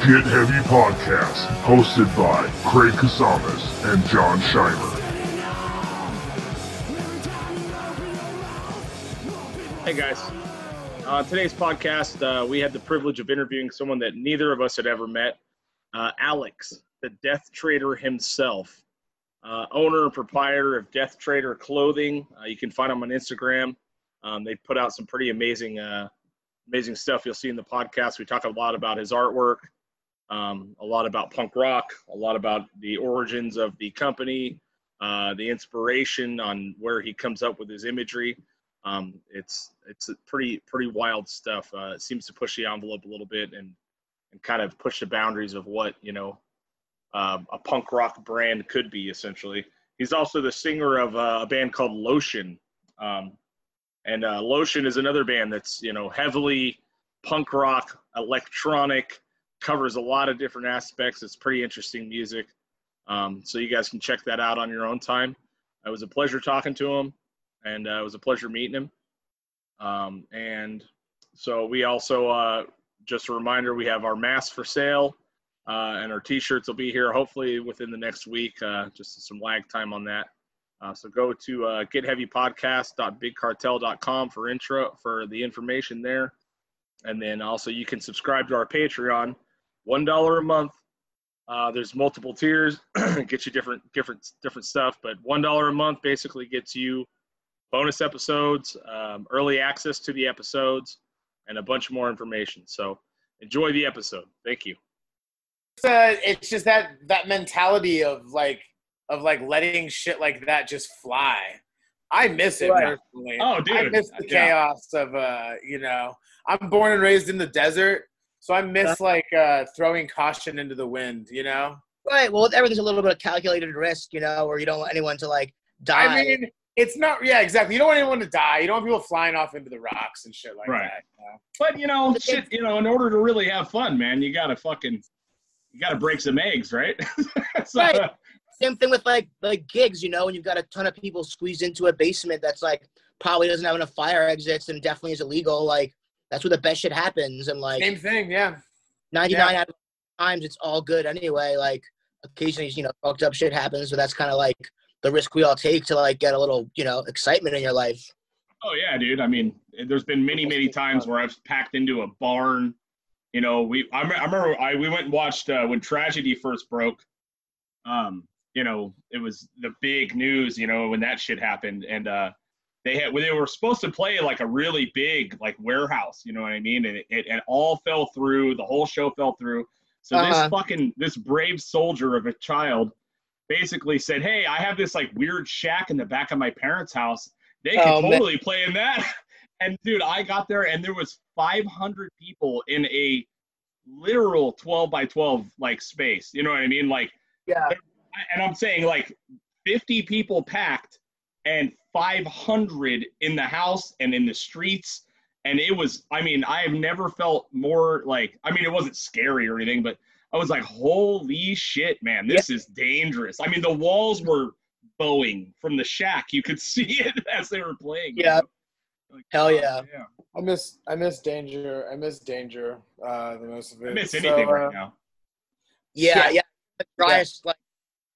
Get Heavy Podcast, hosted by Craig Kasamas and Jon Scheimer. Hey guys. On today's podcast, uh, we had the privilege of interviewing someone that neither of us had ever met uh, Alex, the Death Traitor himself, uh, owner and proprietor of Death Traitor Clothing. Uh, you can find him on Instagram. Um, they put out some pretty amazing, uh, amazing stuff. You'll see in the podcast. We talk a lot about his artwork, um, a lot about punk rock, a lot about the origins of the company, uh, the inspiration on where he comes up with his imagery. Um, it's it's pretty pretty wild stuff. Uh, it seems to push the envelope a little bit and and kind of push the boundaries of what you know um, a punk rock brand could be essentially. He's also the singer of uh, a band called Lotion, um, and uh, Lotion is another band that's you know heavily punk rock, electronic, covers a lot of different aspects. It's pretty interesting music. Um, so you guys can check that out on your own time. It was a pleasure talking to him, and uh, it was a pleasure meeting him. Um, and so we also, uh, just a reminder, we have our masks for sale, uh, and our T-shirts will be here hopefully within the next week. Uh, just some lag time on that. Uh, so go to uh, getheavypodcast.bigcartel.com for intro for the information there, and then also you can subscribe to our Patreon, one dollar a month. Uh, there's multiple tiers, get you different different different stuff, but one dollar a month basically gets you bonus episodes, um, early access to the episodes, and a bunch more information. So enjoy the episode. Thank you. It's, uh, it's just that that mentality of like of like letting shit like that just fly. I miss it Right. personally. Oh, dude. I miss the Yeah. chaos of uh, you know. I'm born and raised in the desert, so I miss like uh throwing caution into the wind, you know? Right. Well, everything's a little bit of calculated risk, you know, where you don't want anyone to like die. I mean, it's not yeah, exactly. You don't want anyone to die. You don't want people flying off into the rocks and shit like Right. that. you know? But you know, shit. You know, in order to really have fun, man, you gotta fucking, you gotta break some eggs, right? so, Right. Same thing with like like gigs, you know, when you've got a ton of people squeezed into a basement that's like probably doesn't have enough fire exits and definitely is illegal. Like that's where the best shit happens. And like Same thing, yeah. 99 out of times, it's all good anyway. Like occasionally, you know, fucked up shit happens, but that's kind of like the risk we all take to like get a little, you know, excitement in your life. Oh yeah, dude. I mean, there's been many, many times where I've packed into a barn. You know, we I, I remember I we went and watched uh, when tragedy first broke. Um, you know, it was the big news. You know, when that shit happened, and uh, they had they were supposed to play like a really big like warehouse. You know what I mean? And it, it, it all fell through. The whole show fell through. So this Uh-huh. fucking this brave soldier of a child basically said, "Hey, I have this like weird shack in the back of my parents' house. They can Oh, man. totally play in that." And dude, I got there and there was 500 people in a literal 12 by 12 like space. You know what I mean? Like, Yeah. and I'm saying like 50 people packed and 500 in the house and in the streets. And it was, I mean, I have never felt more like, I mean, it wasn't scary or anything, but I was like, holy shit, man, this is dangerous. I mean, the walls were bowing from the shack. You could see it as they were playing. you Yeah. know? Like, Hell oh, yeah. yeah. I miss I miss danger. I miss danger. Uh, the most of it. I miss So, anything uh, right now. Yeah. Yeah. Yeah. The driest, like,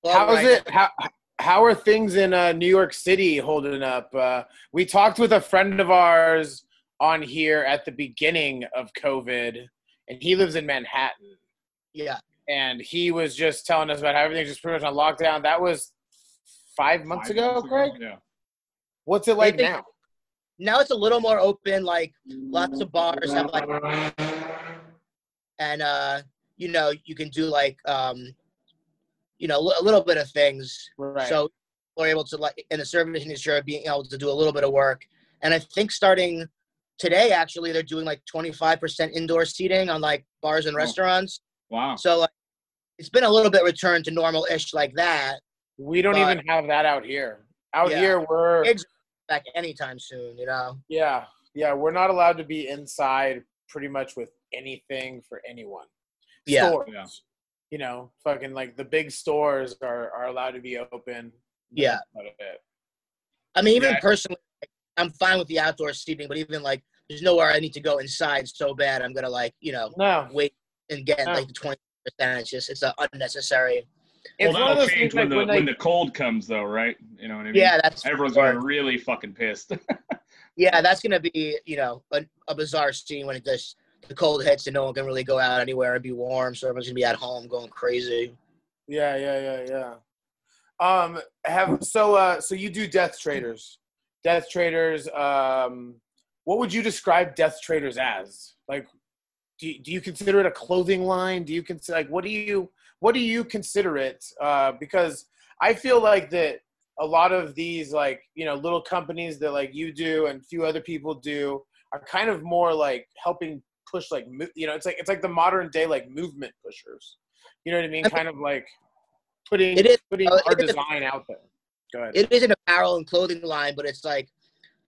well, How's right it? How how are things in uh, New York City holding up? Uh, we talked with a friend of ours on here at the beginning of COVID, and he lives in Manhattan. Yeah. And he was just telling us about how everything's just pretty much on lockdown. That was five months Five ago, months Craig. Yeah. What's it like think- now? Now it's a little more open. Like lots of bars have like, and uh, you know, you can do like, um, you know, a little bit of things. Right. So we're able to like in the service industry being able to do a little bit of work. And I think starting today, actually, they're doing like 25% indoor seating on like bars and Oh. restaurants. Wow. So like, it's been a little bit returned to normal ish like that. we don't but- even have that out here. Out Yeah. here, we're Gigs back anytime soon, you know? Yeah, yeah, we're not allowed to be inside pretty much with anything for anyone. Yeah. Stores, Yeah. You know, fucking like the big stores are, are allowed to be open. Yeah. A bit. I mean, even Yeah. personally, I'm fine with the outdoor seating, but even like, there's nowhere I need to go inside so bad. I'm gonna like, you know, No, wait and get Oh. like the twenty percent. It's just it's a unnecessary. It's well, one of that'll change things when like the when, when, the cold comes, though, right? You know what I mean? Yeah, that's Everyone's or- gonna be really fucking pissed. yeah, that's gonna be you know a, a bizarre scene when it just the cold hits and no one can really go out anywhere and be warm, so everyone's gonna be at home going crazy. Yeah, yeah, yeah, yeah. Um, have so uh, so you do Death Traitors, Death Traitors. Um, what would you describe Death Traitors as? Like, do you, do you consider it a clothing line? Do you consider like what do you what do you consider it? Uh, because I feel like that a lot of these like you know little companies that like you do and few other people do are kind of more like helping push like you know it's like it's like the modern day like movement pushers. You know what I mean? I Kind of like putting It is- putting uh, our design out there. Go ahead. It is an apparel and clothing line, but it's like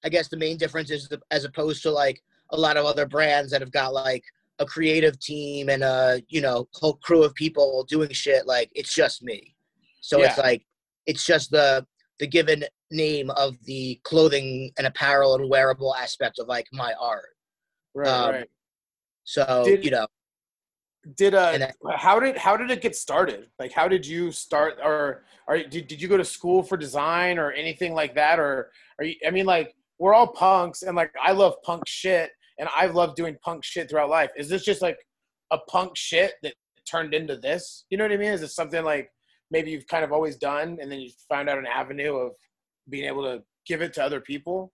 I guess the main difference is the, as opposed to like a lot of other brands that have got like a creative team and a you know whole crew of people doing shit. Like it's just me, so it's like it's just the the given name of the clothing and apparel and wearable aspect of like my art. right, um, right. So Did- you know, Did uh that- how did how did it get started? Like how did you start or or did, did you go to school for design or anything like that or are you I mean like we're all punks and like I love punk shit and I've loved doing punk shit throughout life. Is this just like a punk shit that turned into this? You know what I mean? Is it something like maybe you've kind of always done and then you found out an avenue of being able to give it to other people?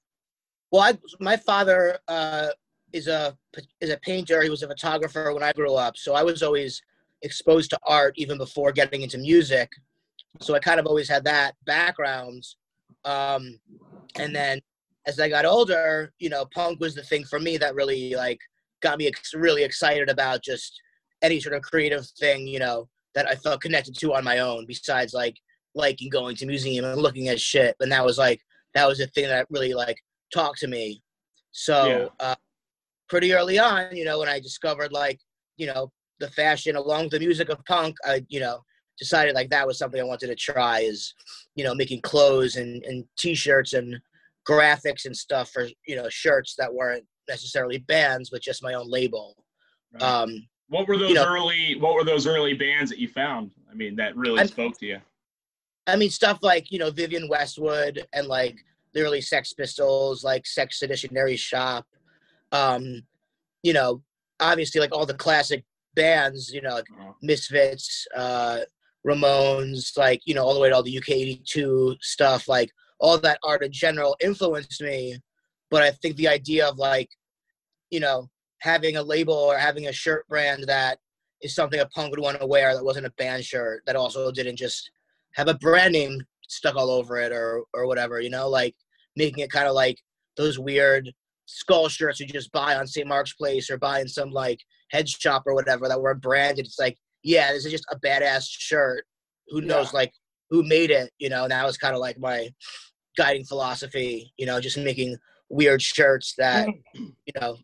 Well, I, my father uh, is a is a painter. He was a photographer when I grew up, so I was always exposed to art even before getting into music. So I kind of always had that background. Um, and then as I got older, you know, punk was the thing for me that really like got me ex- really excited about just any sort of creative thing, you know, that I felt connected to on my own. Besides like liking going to museum and looking at shit, and that was like that was the thing that really like talked to me. So uh, pretty early on, you know, when I discovered like, you know, the fashion along with the music of punk, I, you know, decided like that was something I wanted to try is, you know, making clothes and, and t-shirts and graphics and stuff for, you know, shirts that weren't necessarily bands, but just my own label. Right. Um, what were those you know- early? What were those early bands that you found? I mean, that really I'm- spoke to you. I mean, stuff like, you know, Vivienne Westwood and like the early Sex Pistols, like Sex Seditionary Shop. Um, you know, obviously like all the classic bands, you know, like Uh, Misfits, uh, Ramones, like, you know, all the way to all the UK 82 stuff, like all that art in general influenced me. But I think the idea of like, you know, having a label or having a shirt brand that is something a punk would want to wear that wasn't a band shirt that also didn't just have a brand name stuck all over it or or whatever, you know, like making it kind of like those weird skull shirts you just buy on St. Mark's Place or buy in some like head shop or whatever that were branded. It's like, yeah, this is just a badass shirt. Who knows, Yeah. like, who made it? You know, and that was kind of like my guiding philosophy. You know, just making weird shirts that, mm. you know,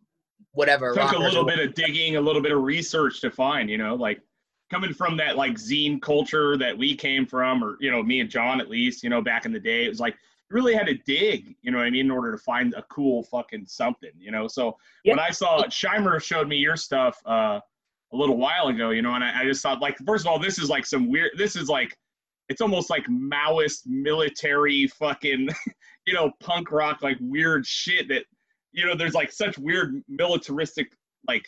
whatever. took a little bit of digging, a little bit of research to find, you know, like coming from that like zine culture that we came from, or you know, me and Jon at least, you know, back in the day, it was like really had to dig, you know what I mean, in order to find a cool fucking something, you know. So when I saw it, Shimer showed me your stuff uh, a little while ago, you know, and I, I just thought like, first of all, this is like some weird. This is like, it's almost like Maoist military fucking, you know, punk rock like weird shit that you know, there's like such weird militaristic like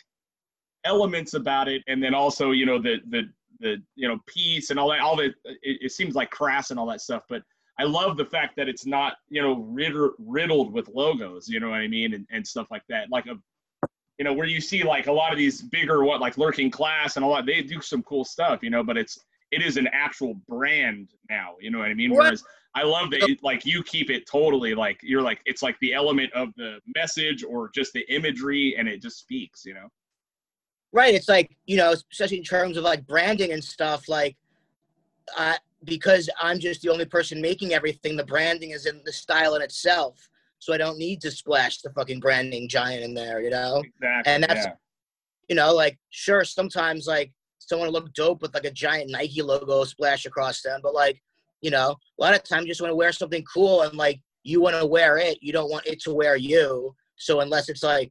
elements about it, and then also you know the the the you know peace and all that. All that it, it seems like crass and all that stuff, but I love the fact that it's not you know riddled riddled with logos. You know what I mean, and, and stuff like that. Like a you know where you see like a lot of these bigger what like lurking class and a lot they do some cool stuff. You know, but it's it is an actual brand now. You know what I mean? Right. Whereas I love that it, like you keep it totally like you're like it's like the element of the message or just the imagery and it just speaks, you know. Right. It's like, you know, especially in terms of like branding and stuff, like, uh, because I'm just the only person making everything, the branding is in the style in itself. So I don't need to splash the fucking branding giant in there, you know? Exactly. And that's- yeah. You know, like, sure, sometimes like someone will look dope with like a giant Nike logo splash across them, but like, you know, a lot of times you just want to wear something cool and like you want to wear it, you don't want it to wear you. So unless it's like,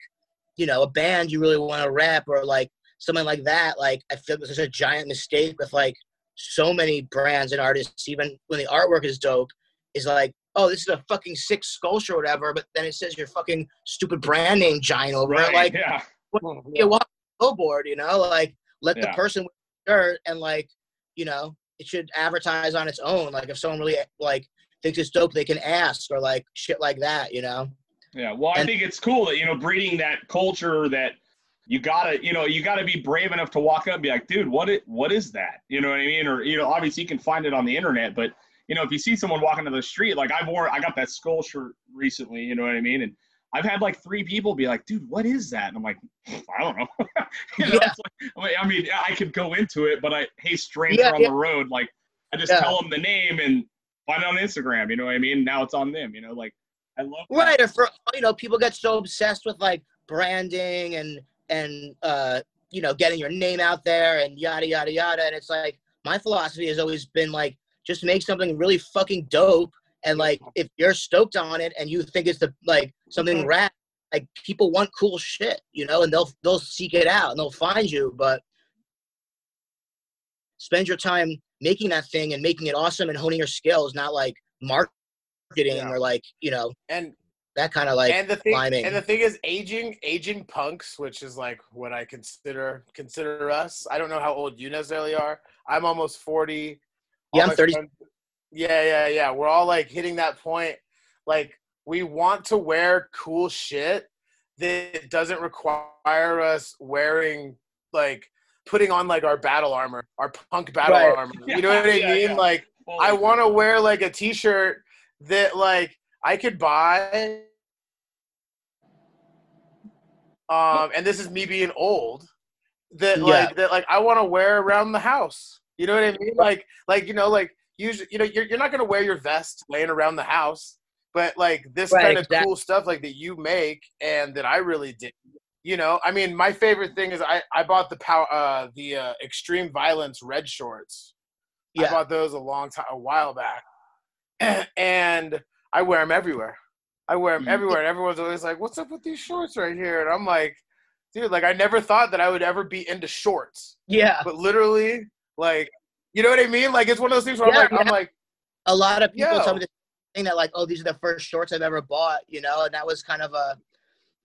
you know, a band you really want to rep or like something like that, like I feel it's such a giant mistake with like so many brands and artists, even when the artwork is dope, is like, oh, this is a fucking sick sculpture or whatever, but then it says your fucking stupid brand name giant over it. Like, yeah. you walk billboard, you know, like let the person with the shirt and like, you know, it should advertise on its own. Like if someone really like thinks it's dope, they can ask or like shit like that, you know. Yeah, well, I And- think it's cool that you know breeding that culture that you gotta, you know, you gotta be brave enough to walk up and be like, dude, what it, what is that? You know what I mean? Or you know, obviously you can find it on the internet, but you know, if you see someone walking down the street, like I've worn, I got that skull shirt recently. You know what I mean? And I've had like three people be like, dude, what is that? And I'm like, I don't know. you know, Yeah. like, I mean- I could go into it, but I, hey, stranger Yeah, on yeah. the road, like I just tell them the name and find it on Instagram. You know what I mean? Now it's on them. You know, like I love that. Right, or for you know, people get so obsessed with like branding and and uh, you know, getting your name out there and yada yada yada. And it's like my philosophy has always been like just make something really fucking dope. And like if you're stoked on it and you think it's the like something rad, like people want cool shit, you know, and they'll they'll seek it out and they'll find you. But spend your time making that thing and making it awesome and honing your skills, not like marketing Yeah. or like, you know, And that kind of like and the thing climbing. and the thing is aging aging punks which is like what i consider consider us i don't know how old you necessarily are i'm almost 40 All Yeah, I'm 30. friends- yeah yeah yeah we're all like hitting that point like we want to wear cool shit that doesn't require us wearing like putting on like our battle armor our punk battle Right. armor you know what i Yeah, mean yeah. like I want to wear like a t-shirt that like I could buy. Um, and this is me being old. That Yeah. like that like I want to wear around the house. You know what I mean? Like like you know like usually you know you're you're not gonna wear your vest laying around the house, but like this Right, kind of exactly. cool stuff like that you make and that I really did. You know, I mean, my favorite thing is I I bought the power uh the uh, extreme violence red shorts. Yeah. I bought those a long time, a while back, and I wear them everywhere. I wear them Mhm. everywhere, and everyone's always like, "What's up with these shorts right here?" And I'm like, "Dude, like I never thought that I would ever be into shorts, Yeah. but literally, like, you know what I mean? Like it's one of those things where Yeah, I'm like, I'm like, A lot of people Yo. tell me the thing that like, oh, these are the first shorts I've ever bought, you know, and that was kind of a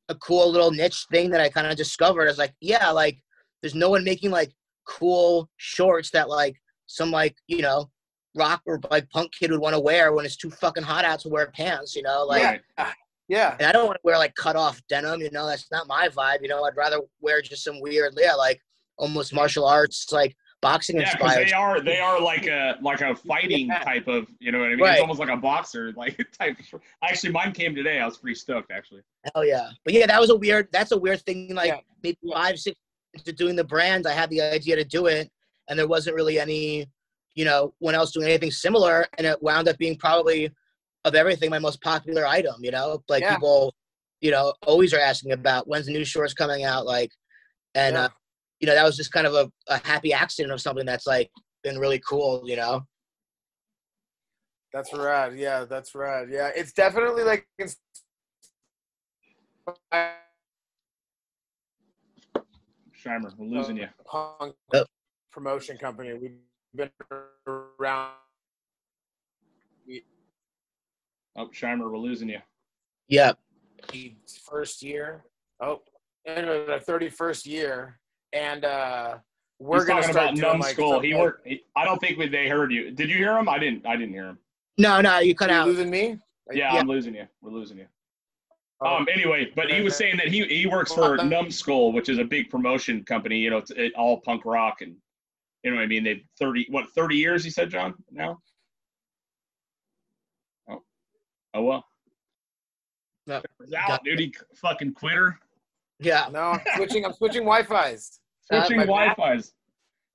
a cool little niche thing that I kind of discovered. I was like, yeah, like there's no one making like cool shorts that like some like, you know, rock or like punk kid would want to wear when it's too fucking hot out to wear pants, you know, like Right. Ah, yeah, and I don't want to wear like cut off denim, you know, that's not my vibe, you know. I'd rather wear just some weird, yeah, like almost martial arts, like boxing Yeah, inspired. they are they are like a like a fighting Yeah. type of you know what I mean. Right. It's almost like a boxer like type. Of, actually, mine came today. I was pretty stoked actually. Hell yeah. But yeah, that was a weird that's a weird thing. Like Yeah. maybe Yeah. five, six into doing the brand, I had the idea to do it and there wasn't really any, you know, when I was doing anything similar. And it wound up being probably of everything my most popular item, you know? Like Yeah. people, you know, always are asking about when's the new shorts coming out, like and Yeah. uh, you know, that was just kind of a, a happy accident of something that's like been really cool, you know. that's rad. Yeah, that's rad. Yeah, it's definitely like. It's, Scheimer, we're losing you. punk promotion company. We've been around. Oh, Scheimer, we're losing you. Yeah. the first year. Oh, anyway, the thirty-first year, and uh, we're He's gonna talking start about doing like. numbskull. some, He like- worked. He, I don't think we, they heard you. Did you hear him? I didn't. I didn't hear him. No, no, you cut Are you out. losing me? Yeah, Yeah. I'm losing you. We're losing you. Oh, Um. Anyway, but he was saying that he he works for Numbskull, which is a big promotion company. You know, it's it, all punk rock and you know what I mean. They thirty what thirty years? He said, Jon. Now. Oh. Oh well. No. He's out, dude. He fucking quitter. Yeah. no, I'm switching. I'm switching Wi-Fi's. Uh, Switching my Wi-Fi's.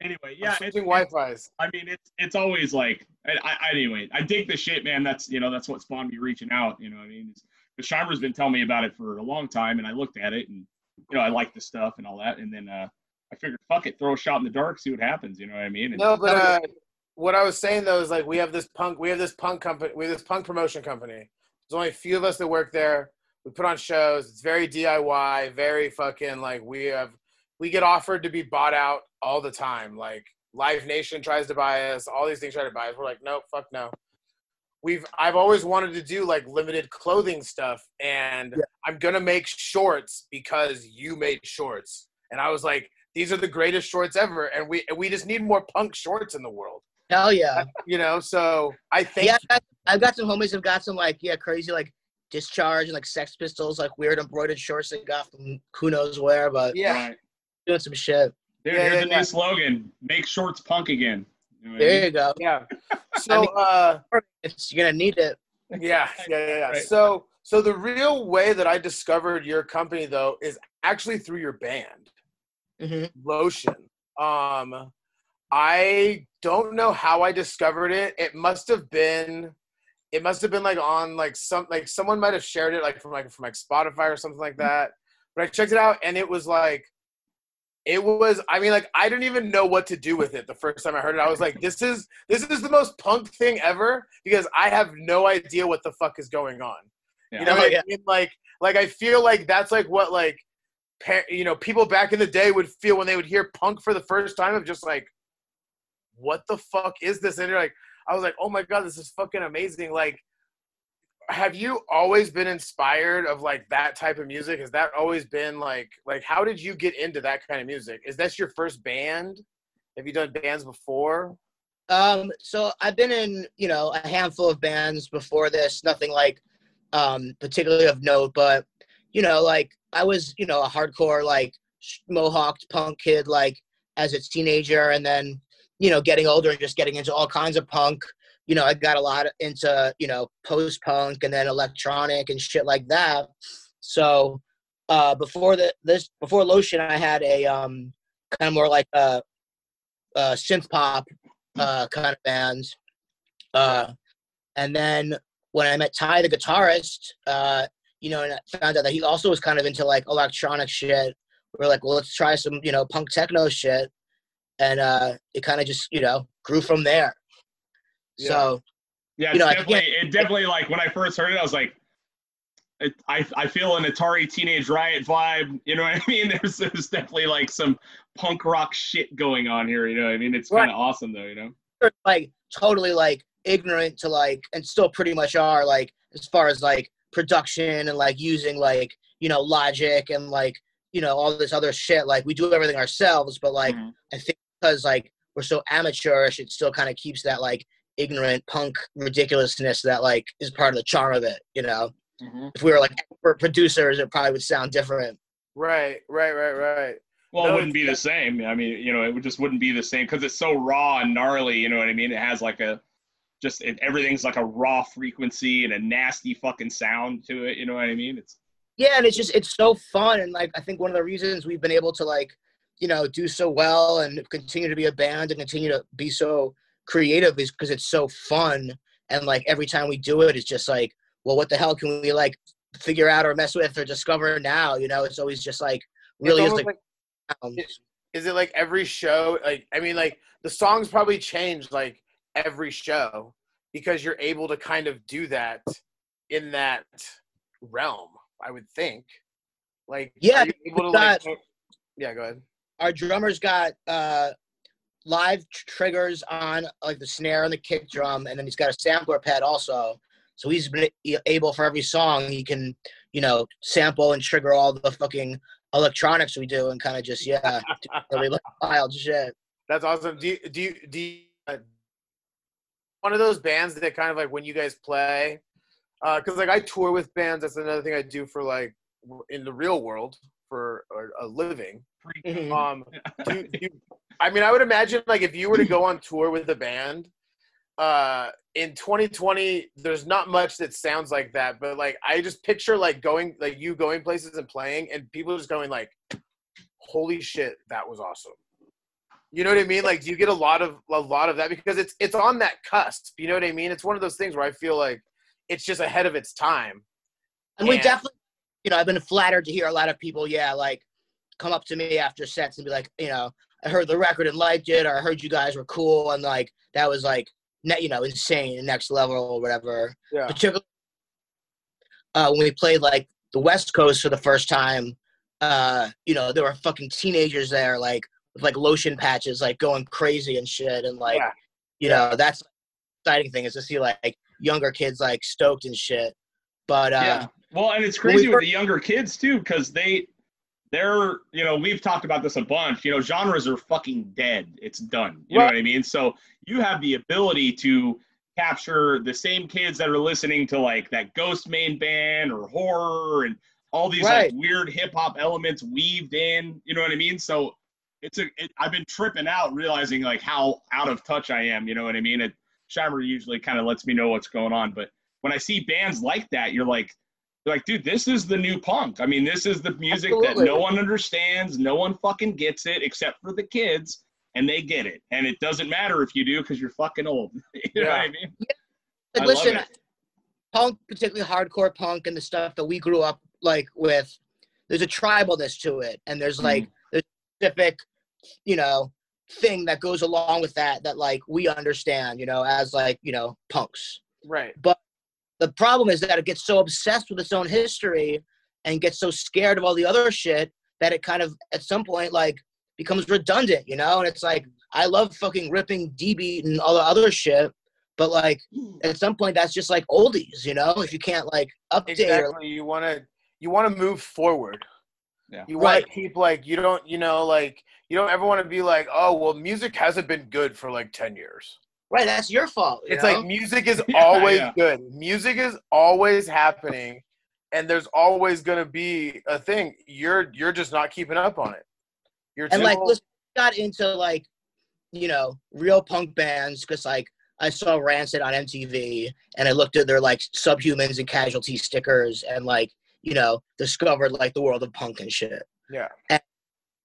Anyway, I'm yeah, switching Wi-Fi's. I mean, it's it's always like, I, I anyway, I dig the shit, man. That's you know, that's what spawned me reaching out. You know, what I mean, the Scheimer's been telling me about it for a long time, and I looked at it, and you know, I like the stuff and all that, and then uh, I figured, fuck it, throw a shot in the dark, see what happens. You know what I mean? And, No, but uh, what I was saying though is like we have this punk. We have this punk company. We have this punk promotion company. There's only a few of us that work there. We put on shows. It's very DIY. Very fucking like we have we get offered to be bought out all the time. Like Live Nation tries to buy us, all these things try to buy us. We're like, no, fuck no. We've I've always wanted to do like limited clothing stuff, and Yeah. I'm gonna make shorts because you made shorts. And I was like, these are the greatest shorts ever, and we we just need more punk shorts in the world. Hell yeah. You know, so I think yeah, I've got, I've got some homies who've got some like yeah crazy like discharge and like Sex Pistols like weird embroidered shorts they got from who knows where, but yeah. Right. doing some shit. Dude, Yeah, here's yeah, the yeah. new slogan: "Make shorts punk again." You know what I There mean? you go. Yeah. So mean- uh It's you're gonna need it. yeah, yeah, yeah, yeah. Right. So so the real way that I discovered your company though is actually through your band, hmm Lotion. Um I don't know how I discovered it. It must have been it must have been like on like some like someone might have shared it like from like from like Spotify or something like that. But I checked it out and it was like it was i mean like i didn't even know what to do with it the first time i heard it i was like this is this is the most punk thing ever because i have no idea what the fuck is going on Yeah. you know Oh, what yeah. I mean? like like i feel like that's like what like par- you know people back in the day would feel when they would hear punk for the first time of just like what the fuck is this? And you're like i was like oh my god this is fucking amazing. Like have you always been inspired of like that type of music? Has that always been like like how did you get into that kind of music? Is that your first band? Have you done bands before? Um, so I've been in, you know, a handful of bands before this, nothing like um particularly of note, but you know, like I was, you know, a hardcore like mohawked punk kid like as a teenager and then, you know, getting older and just getting into all kinds of punk. You know, I got a lot into, you know, post punk and then electronic and shit like that. So uh before the this before Lotion I had a um kind of more like a, a synth pop uh, kind of bands. Uh, and then when I met Ty, the guitarist, uh, you know, and I found out that he also was kind of into like electronic shit. We are like, well, let's try some, you know, punk techno shit. And uh, it kind of just, you know, grew from there. So, Yeah, You know, it's definitely it definitely like when I first heard it, I was like, it, I I feel an Atari Teenage Riot vibe. You know what I mean? There's there's definitely like some punk rock shit going on here. You know what I mean? It's kind of awesome though. You know? like, totally like ignorant to like, and still pretty much are like, as far as like production and like using like, you know, logic and like, you know, all this other shit. Like, we do everything ourselves, but like, Mhm. I think because like we're so amateurish, it still kind of keeps that like ignorant punk ridiculousness that like is part of the charm of it. You know, if we were like expert producers, it probably would sound different. right right right right Well, No, it wouldn't be the same. I mean, you know, it would just wouldn't be the same because it's so raw and gnarly. You know what I mean? It has like a just it, everything's like a raw frequency and a nasty fucking sound to it. You know what I mean? It's Yeah, and it's just it's so fun, and like I think one of the reasons we've been able to like you know do so well and continue to be a band and continue to be so creative is because it's so fun, and like every time we do it, it's just like, well, what the hell can we like figure out or mess with or discover now? You know, it's always just like really is like, like sounds. is it like every show like i mean like the songs probably change like every show because you're able to kind of do that in that realm i would think. Like Yeah, able to got- like yeah go ahead. Our drummers got uh live tr- triggers on like the snare and the kick drum and then he's got a sampler pad also. So he's been able for every song he can you know sample and trigger all the fucking electronics we do and kind of just yeah really wild shit. That's awesome. Do you do you, do you one of those bands that kind of like when you guys play because like i tour with bands that's another thing i do for like in the real world for a, a living Mhm. Um, do, do, I mean, I would imagine like if you were to go on tour with a band, uh, in 2020, there's not much that sounds like that. But like, I just picture like going, like you going places and playing, and people just going like, "Holy shit, that was awesome." You know what I mean? Like, do you get a lot of a lot of that because it's it's on that cusp? You know what I mean? It's one of those things where I feel like it's just ahead of its time. and we definitely you know i've been flattered to hear a lot of people yeah like come up to me after sets and be like you know i heard the record and liked it or i heard you guys were cool and like that was like you know insane next level or whatever Yeah. particularly uh, when we played like the West Coast for the first time. uh, you know, there were fucking teenagers there, like with like lotion patches, like going crazy and shit, and like, Yeah. you know, that's the exciting thing is to see like younger kids like stoked and shit. But uh, yeah. Well, and it's when we crazy with the younger kids too, because they, they're, you know, we've talked about this a bunch. You know, genres are fucking dead. It's done. You know what I mean? So you have the ability to capture the same kids that are listening to like that Ghostemane band or horror and all these Right. like weird hip hop elements weaved in. You know what I mean? So it's a. It, I've been tripping out realizing like how out of touch I am. You know what I mean? It, Shimer usually kind of lets me know what's going on, but when I see bands like that, you're like, you're like, dude, this is the new punk. I mean, this is the music that no one understands, no one fucking gets it except for the kids, and they get it. And it doesn't matter if you do because you're fucking old. you know what I mean? like, I love listen, it. punk, particularly hardcore punk and the stuff that we grew up like with, there's a tribalness to it, and there's like Mm-hmm. there's specific, you know, thing that goes along with that that like we understand, you know, as like you know punks. Right. But the problem is that it gets so obsessed with its own history and gets so scared of all the other shit that it kind of at some point like becomes redundant, you know. And it's like I love fucking ripping D beat and all the other shit, but like hmm. at some point that's just like oldies, you know. If you can't like update or Exactly. You want to you want to move forward. Yeah. You want Right. to keep like you don't you know like you don't ever want to be like oh well music hasn't been good for like ten years. right, that's your fault. you It's know? like music is always yeah. good. Music is always happening, and there's always gonna be a thing. You're you're just not keeping up on it. You're and like old. listen, got into like you know real punk bands because like I saw Rancid on MTV and I looked at their like Subhumans and Casualty stickers and like you know discovered like the world of punk and shit. yeah.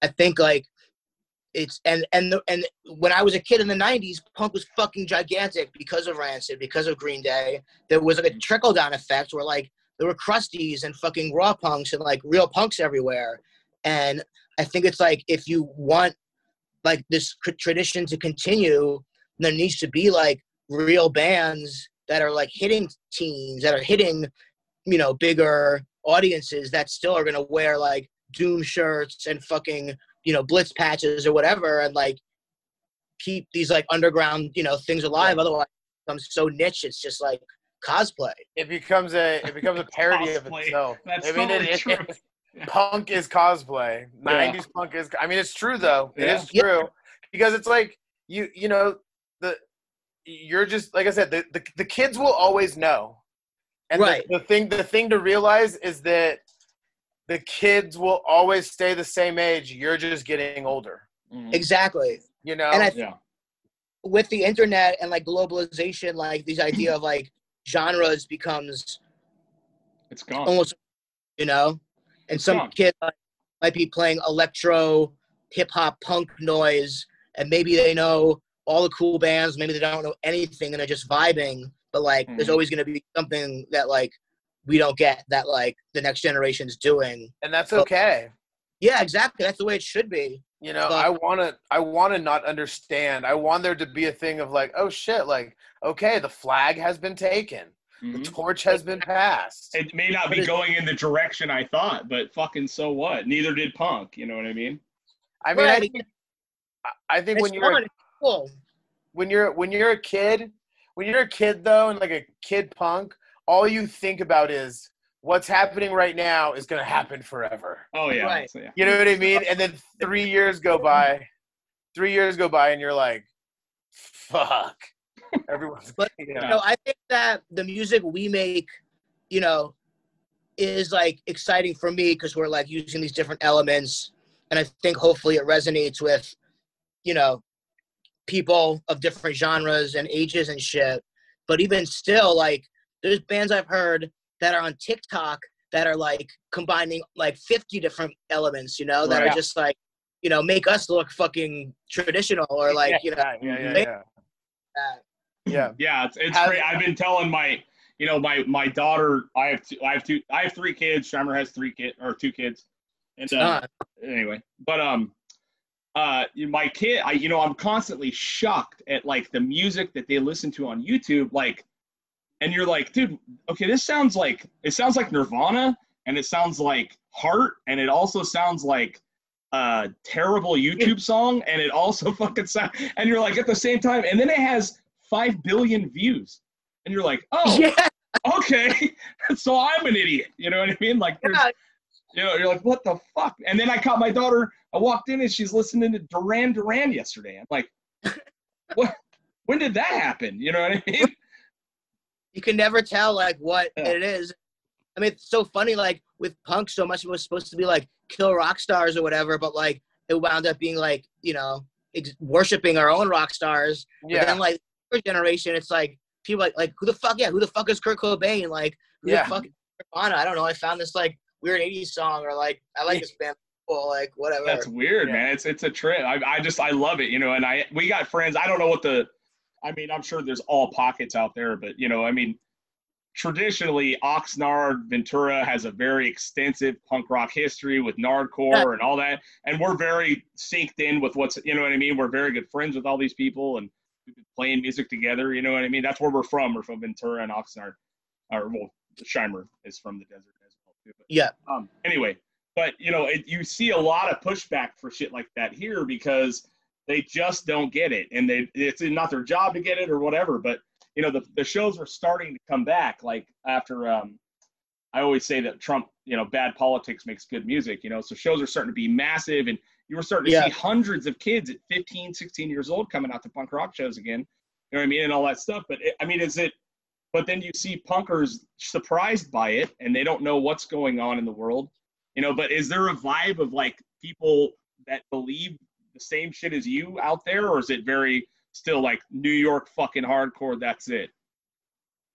I think like it's and and the, and when I was a kid in the '90s, punk was fucking gigantic because of Rancid, because of Green Day. There was like a trickle down effect where like there were crusties and fucking raw punks and like real punks everywhere. And I think it's like if you want like this tradition to continue, there needs to be like real bands that are like hitting teens, that are hitting, you know, bigger audiences that still are gonna wear like Doom shirts and fucking you know blitz patches or whatever, and like keep these like underground you know things alive. Otherwise, it becomes so niche. It's just like cosplay. It becomes a it becomes a parody of itself. That's I mean, totally it, true. it- punk is cosplay. Yeah. 90s punk is. I mean, it's true though. It Yeah. is true because it's like you you know the you're just like I said the the, the kids will always know, and the- Right. the, thing the thing to realize is that the kids will always stay the same age. You're just getting older. Mhm. Exactly. You know. And I Yeah. with the internet and like globalization, like this idea of like genres becomes It's gone. almost you know and some gone. kid might, might be playing electro hip hop punk noise and maybe they know all the cool bands maybe they don't know anything and they're just vibing but like there's Mhm. always going to be something that like we don't get that like the next generation's doing and that's okay. yeah exactly that's the way it should be You know, But- I want to I want to not understand. I want there to be a thing of like, oh shit, like okay, the flag has been taken. The Mhm. torch has been passed. It may not be going in the direction I thought, but fucking so what? Neither did punk. You know what I mean? I mean, I think, I think when you're fun, cool when you're when you're a kid, when you're a kid though, and like a kid punk, all you think about is what's happening right now is going to happen forever. Oh yeah. Right. So, yeah. You know what I mean? And then three years go by, three years go by, and you're like, fuck. Everyone's But- you you know, know i think that the music we make you know is like exciting for me because we're like using these different elements and i think hopefully it resonates with you know people of different genres and ages and shit but even still like there's bands i've heard that are on tiktok that are like combining like 50 different elements you know that Right. are just like you know make us look fucking traditional or like you know yeah, yeah, yeah, yeah. uh, yeah. Yeah, it's, it's Has- great. I've been telling my, you know, my my daughter. I have two. I have two. I have three kids. Shimer has three kid or two kids. And uh, uh, anyway, but um, uh, my kid. I you know I'm constantly shocked at like the music that they listen to on YouTube. Like, and you're like, dude, okay, this sounds like it sounds like Nirvana, and it sounds like heart, and it also sounds like a terrible YouTube song, and it also fucking sound, and you're like at the same time, and then it has five billion views, and you're like, oh, Yeah, okay, so I'm an idiot. You know what I mean? Like, there's, yeah. You know, you're like, what the fuck? And then I caught my daughter. I walked in and she's listening to Duran Duran yesterday. I'm like, what? When did that happen? You know what I mean? you can never tell like what Yeah. it is. I mean, it's so funny. Like with punk, so much of it was supposed to be like kill rock stars or whatever, but like it wound up being like you know ex- worshiping our own rock stars. But Yeah. then like first generation, it's like people like like who the fuck yeah who the fuck is Kurt Cobain like who Yeah. the fuck is Nirvana? I don't know. I found this like weird '80s song or like I like this band. Well, like whatever. That's weird, Yeah. man. It's it's a trip. I I just I love it, you know. And I we got friends. I don't know what the. I mean, I'm sure there's all pockets out there, but you know, I mean, traditionally, Oxnard Ventura has a very extensive punk rock history with Nardcore and all that, and we're very synced in with what's you know what I mean. We're very good friends with all these people, and we've been playing music together. You know what I mean? That's where we're from. We're from Ventura and Oxnard, or well, Shimer is from the desert yeah. um, anyway, but you know, it, you see a lot of pushback for shit like that here because they just don't get it, and they it's not their job to get it or whatever. But you know, the the shows are starting to come back. Like after, um, I always say that Trump, you know, bad politics makes good music. You know, so shows are starting to be massive, and you were starting to Yeah. see hundreds of kids at 15, 16 years old coming out to punk rock shows again. You know what I mean, and all that stuff. But it, I mean, is it? But then you see punkers surprised by it, and they don't know what's going on in the world you know but is there a vibe of like people that believe the same shit as you out there or is it very still like new york fucking hardcore that's it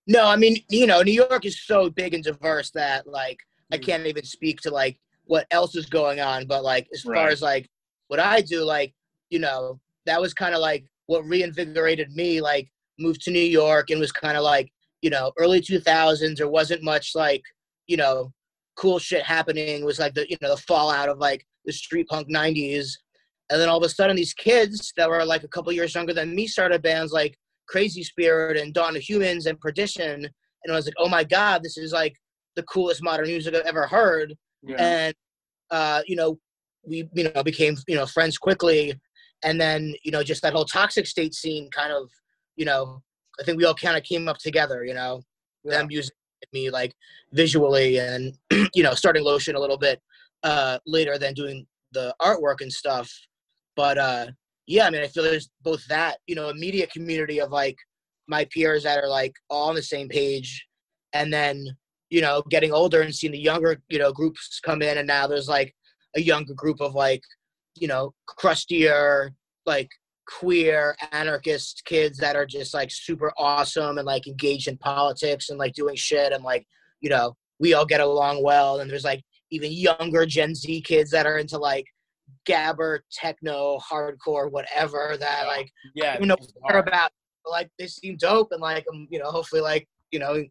No, I mean, you know, New York is so big and diverse that like I Mm. can't even speak to like what else is going on. But like as far Right. as like what I do, like, you know, that was kind of like what reinvigorated me, like moved to New York and was kind of like, you know, early two thousands, there wasn't much like, you know, cool shit happening. It was like the, you know, the fallout of like the street punk nineties. And then all of a sudden these kids that were like a couple years younger than me started bands like Crazy Spirit and Dawn of Humans and Perdition. And I was like, oh my God, this is like the coolest modern music I've ever heard. Yeah. And, uh, you know, we, you know, became, you know, friends quickly. And then, you know, just that whole toxic state scene kind of, you know, I think we all kind of came up together, you know, Yeah. them using me like visually and, you know, starting lotion a little bit uh, later than doing the artwork and stuff. But, uh, yeah, I mean, I feel there's both that, you know, immediate community of like my peers that are like all on the same page, and then you know, getting older and seeing the younger, you know, groups come in, and now there's like a younger group of like, you know, crustier, like queer anarchist kids that are just like super awesome and like engaged in politics and like doing shit and like, you know, we all get along well. And there's like even younger Gen Z kids that are into like gabber, techno, hardcore, whatever that like yeah. you know about but, like they seem dope and like um, you know hopefully like you know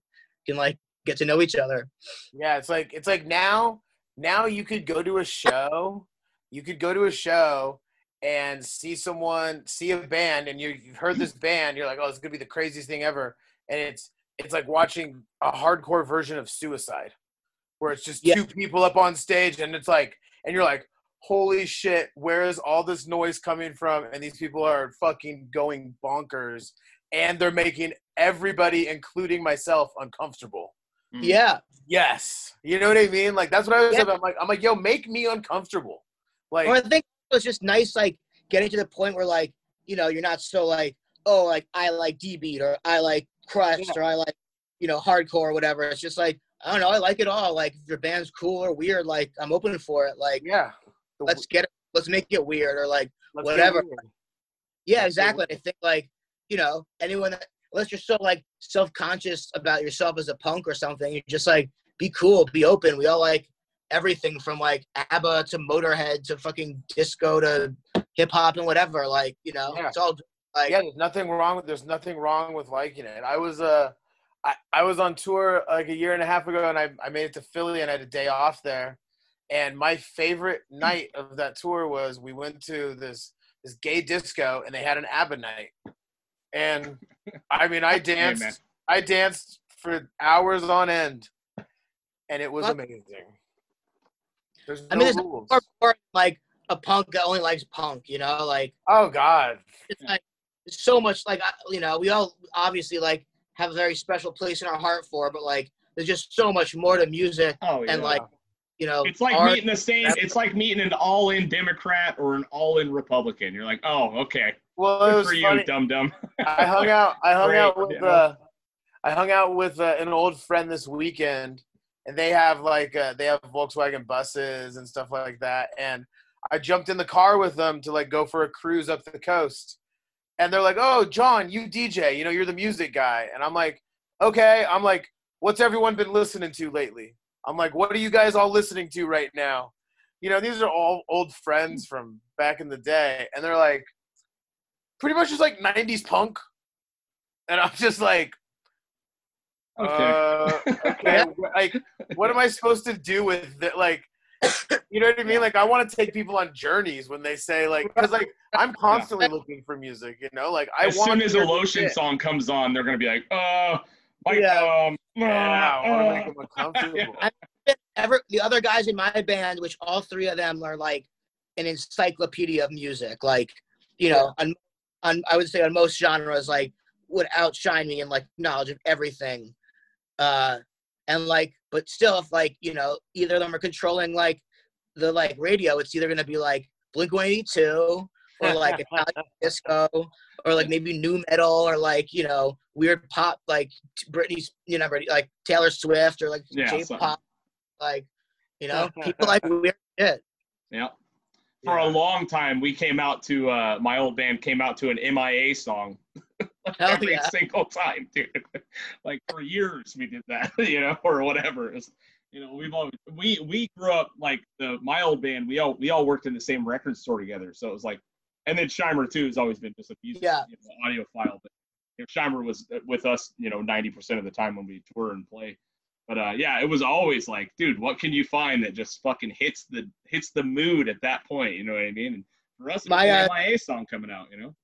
can like get to know each other Yeah, it's like it's like now now you could go to a show, you could go to a show and see someone see a band and you you've heard this band, you're like, oh, it's gonna be the craziest thing ever, and it's it's like watching a hardcore version of Suicide, where it's just Yeah. two people up on stage and it's like, and you're like, holy shit, where is all this noise coming from? And these people are fucking going bonkers, and they're making everybody, including myself, uncomfortable. Mm. yeah Yes. You know what I mean? Like that's what I was Yeah. about. I'm like, I'm like, yo, make me uncomfortable. Like or i think it was just nice like getting to the point where like you know you're not so like oh like i like d beat or i like crust Yeah. or i like you know hardcore or whatever it's just like i don't know i like it all like if your band's cool or weird like i'm open for it like yeah. Let's get it let's make it weird or like let's whatever. Yeah, That's exactly. I think like you know anyone that unless you're so like self conscious about yourself as a punk or something, you're just like be cool, be open. We all like everything from like ABBA to Motorhead to fucking disco to hip hop and whatever. Like you know, Yeah. it's all like yeah, there's nothing wrong with there's nothing wrong with liking it. I was uh I, I was on tour like a year and a half ago and I, I made it to Philly and I had a day off there. And my favorite night of that tour was we went to this this gay disco and they had an ABBA night. And I mean I man. danced I danced for hours on end. and it was What? amazing. There's no I mean, there's rules. Or, or like a punk that only likes punk, you know, like Oh God. it's like there's so much like you know we all obviously like have a very special place in our heart for, but like there's just so much more to music Oh yeah. and like you know it's like art. meeting the same. It's like meeting an all-in Democrat or an all-in Republican. You're like, oh, okay, Well, it good was for funny. you, dumb dumb I hung out. I hung Great, out with. you know? Uh, I hung out with uh, an old friend this weekend, and they have like uh, they have Volkswagen buses and stuff like that. And I jumped in the car with them to like go for a cruise up the coast. And they're like, "Oh, Jon, you DJ. You know, you're the music guy." And I'm like, "Okay." I'm like, "What's everyone been listening to lately?" I'm like, "What are you guys all listening to right now?" You know, these are all old friends from back in the day, and they're like, pretty much just like '90s punk. And I'm just like, Okay. uh, okay, like, what am I supposed to do with that? Like, you know what I mean? Like, I want to take people on journeys when they say like, because like I'm constantly looking for music. You know, like I as want soon to as a lotion shit. song comes on, they're gonna be like, uh, like, Yeah. um, Yeah, I want to make uh, them uncomfortable. ever the other guys in my band, which all three of them are like an encyclopedia of music. Like, you know, on, on I would say on most genres, like would outshine me in like knowledge of everything. Uh and like but still if like, you know, either of them are controlling like the like radio, it's either gonna be like Blink one eighty two or like Italian disco or like maybe new metal or like, you know, weird pop like Britney's you know, like Taylor Swift or like Yeah, J something. pop like you know, people like weird shit. Yeah. For a long time, we came out to uh, my old band came out to an MIA song Hell every yeah. single time, dude. like for years we did that, you know, or whatever. It's, you know, we've always we we grew up like the my old band. We all we all worked in the same record store together, so it was like, and then Shimer too has always been just a music Yeah. you know, audiophile, but you know, Shimer was with us, you know, ninety percent of the time when we tour and play. But uh, yeah, it was always like, dude, what can you find that just fucking hits the hits the mood at that point? You know what I mean? And for us, was My, uh, MIA song coming out. You know?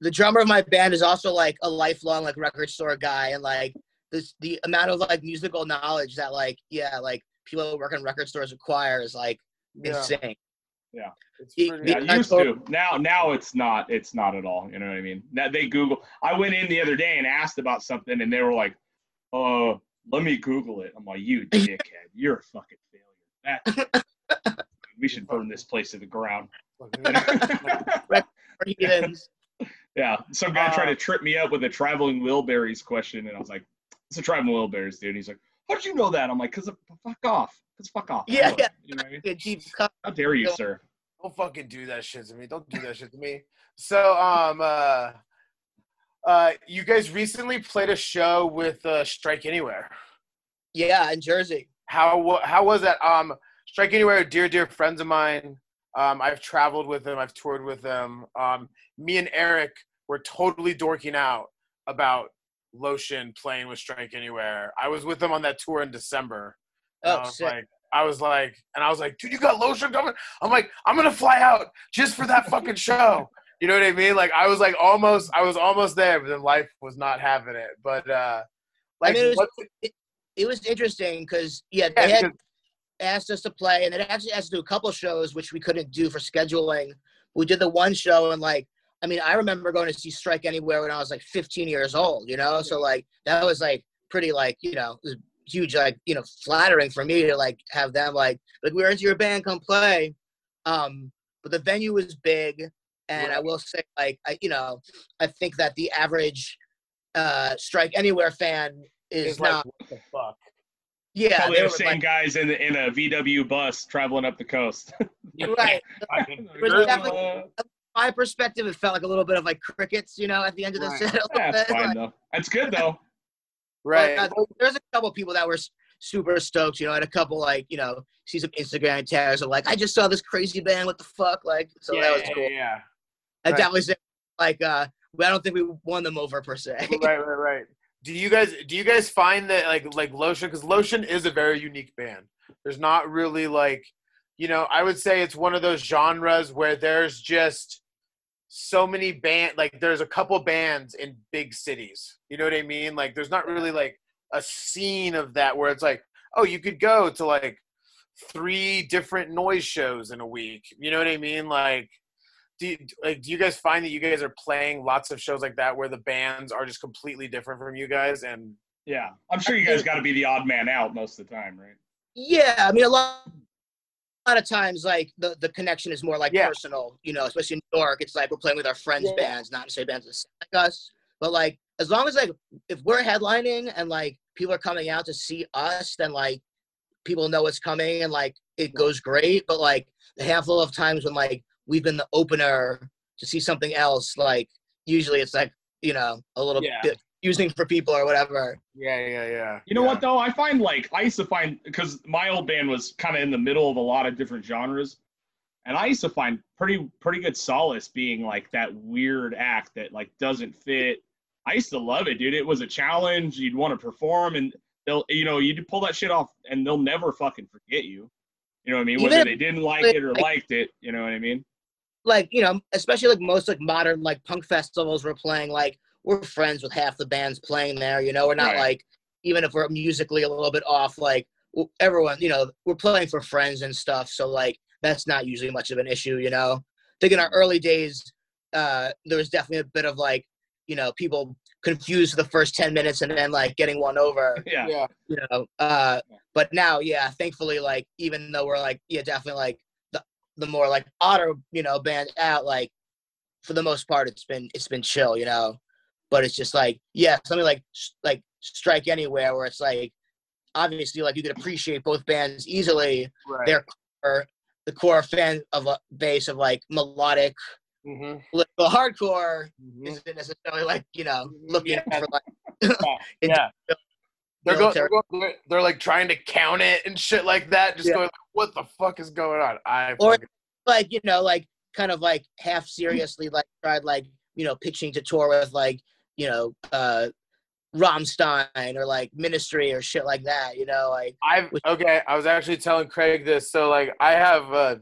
The drummer of my band is also like a lifelong like record store guy and like this the amount of like musical knowledge that like yeah, like people who work in record stores acquire is like Yeah, insane. it's He- pretty- Yeah, I used told- to. Now, now it's not. It's not at all. You know what I mean? Now they Google. I went in the other day and asked about something, and they were like, "Uh, let me Google it." I'm like, "You dickhead! You're a fucking failure. That, we should burn this place to the ground." Or heathens. yeah, some guy tried Uh, to trip me up with a traveling Wilburys question, and I was like, "It's a traveling Wilburys, dude." And He's like, "How did you know that?" I'm like, "Cause fuck off. Cause fuck off." Yeah, yeah. You know what I mean? A cut. How dare you, sir? Don't fucking do that shit to me. Don't do that shit to me. So, um, uh, uh, you guys recently played a show with uh, Strike Anywhere. Yeah, in Jersey. How wa- how was that? Um, Strike Anywhere, dear dear friends of mine. Um, I've traveled with them. I've toured with them. Um, me and Eric were totally dorking out about Lotion playing with Strike Anywhere. I was with them on that tour in December. And I Oh, was sick. like, I was like, and I was like, dude, you got Lotion coming? I'm like, I'm gonna fly out just for that fucking show. You know what I mean? Like, I was like almost, I was almost there, but then life was not having it. But uh, I like, mean, it was, it, it was interesting because yeah, yeah, they had because- asked us to play, and they actually asked us to do a couple shows, which we couldn't do for scheduling. We did the one show, and like, I mean, I remember going to see Strike Anywhere when I was like 15 years old, you know. So like, that was like pretty like you know it was huge like you know flattering for me to like have them like like we're into your band, come play. Um, but the venue was big, and I will say like I you know I think that the average uh Strike Anywhere fan is like, not what the fuck? Yeah Probably they the were same like, guys in in a VW bus traveling up the coast. right. Fucking was Jersey. definitely- my perspective, it felt like a little bit of like crickets, you know, at the end of the Right. set. Yeah, it's bit, fine like- though. That's good though. right. but, uh, there's a couple people that were super stoked, you know, and a couple like, you know, see some Instagram tags of like, I just saw this crazy band, what the fuck? Like, so yeah, that was cool. yeah. I Right. definitely say, like, uh, I don't think we won them over per se. right, right, right. Do you guys do you guys find that like like Lotion because Lotion is a very unique band. There's not really like, you know, I would say it's one of those genres where there's just so many band like there's a couple bands in big cities. You know what I mean? Like there's not really like a scene of that where it's like, oh, you could go to like three different noise shows in a week. You know what I mean? Like, do you, like do you guys find that you guys are playing lots of shows like that where the bands are just completely different from you guys and Yeah, I'm sure you guys got to be the odd man out most of the time, right? Yeah, I mean a lot. A lot of times, like the, the connection is more like Yeah. personal, you know. Especially in New York, it's like we're playing with our friends' Yeah. bands, not necessarily bands that sound like us. But like, as long as like if we're headlining and like people are coming out to see us, then like people know what's coming and like it goes great. But like the handful of times when like we've been the opener to see something else, like usually it's like you know a little Yeah. bit using for people or whatever. yeah yeah yeah You know yeah. what though? I find like I used to find because my old band was kind of in the middle of a lot of different genres, and I used to find pretty pretty good solace being like that weird act that like doesn't fit. I used to love it, dude. It was a challenge. You'd want to perform, and they'll you know you'd pull that shit off, and they'll never fucking forget you. You know what I mean? Whether if- they didn't like like- it or liked it, you know what I mean? Like you know especially like most like modern like punk festivals we're playing like we're friends with half the bands playing there you know? We're not Right. like even if we're musically a little bit off like everyone you know we're playing for friends and stuff so like that's not usually much of an issue you know? I think in our early days uh there was definitely a bit of like you know people confused for the first 10 minutes and then like getting one over Yeah. yeah. you know? Uh but now yeah thankfully like even though we're like yeah definitely like the more like odder you know band out like for the most part it's been it's been chill you know? But it's just like yeah something like like strike anywhere where it's like obviously like you could appreciate both bands easily. Right. They're- or the core fan of a base of like melodic mm-hmm. lyrical hardcore Mhm. isn't necessarily like you know Mhm, looking yeah. for like yeah they're, going, they're, going, they're, like trying to count it and shit like that just Yeah. going like, what the fuck is going on i Or- fucking- like you know like kind of like half seriously like tried like you know pitching to tour with like you know uh Rammstein or like Ministry or shit like that you know like I've Which- okay. I was actually telling Craig this. So like, I have uh,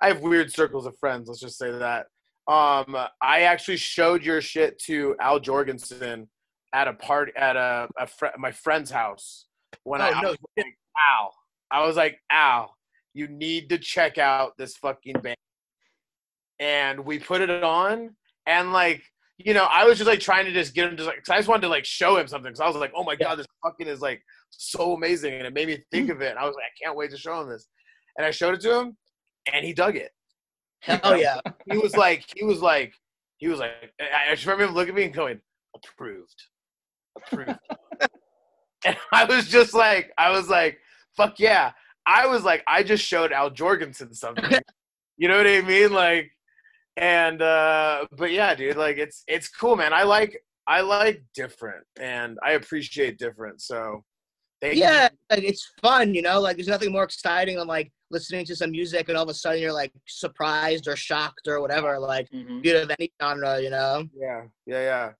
I have weird circles of friends. Let's just say that. Um, I actually showed your shit to Al Jourgensen at a party at a, a fr- my friend's house when oh, I, Oh, I no was like, Al. I was like, Al, you need to check out this fucking band. And we put it on, and like, you know, I was just like trying to just get him to like, cause I just wanted to like show him something. Cause I was like, oh my god, this fucking is like so amazing, and it made me think mm. of it. And I was like, I can't wait to show him this. And I showed it to him, and he dug it. hell yeah He was like, he was like, he was like, I I just remember him looking at me and going, approved, approved. and I was just like, I was like, fuck yeah. I was like, I just showed Al Jourgensen something. you know what I mean? Like, and uh, but yeah, dude, like it's it's cool, man. I like I like different, and I appreciate different. So, thank you. yeah like it's fun you know like there's nothing more exciting than like listening to some music and all of a sudden you're like surprised or shocked or whatever like Mhm. good of any genre you know Yeah, yeah, yeah.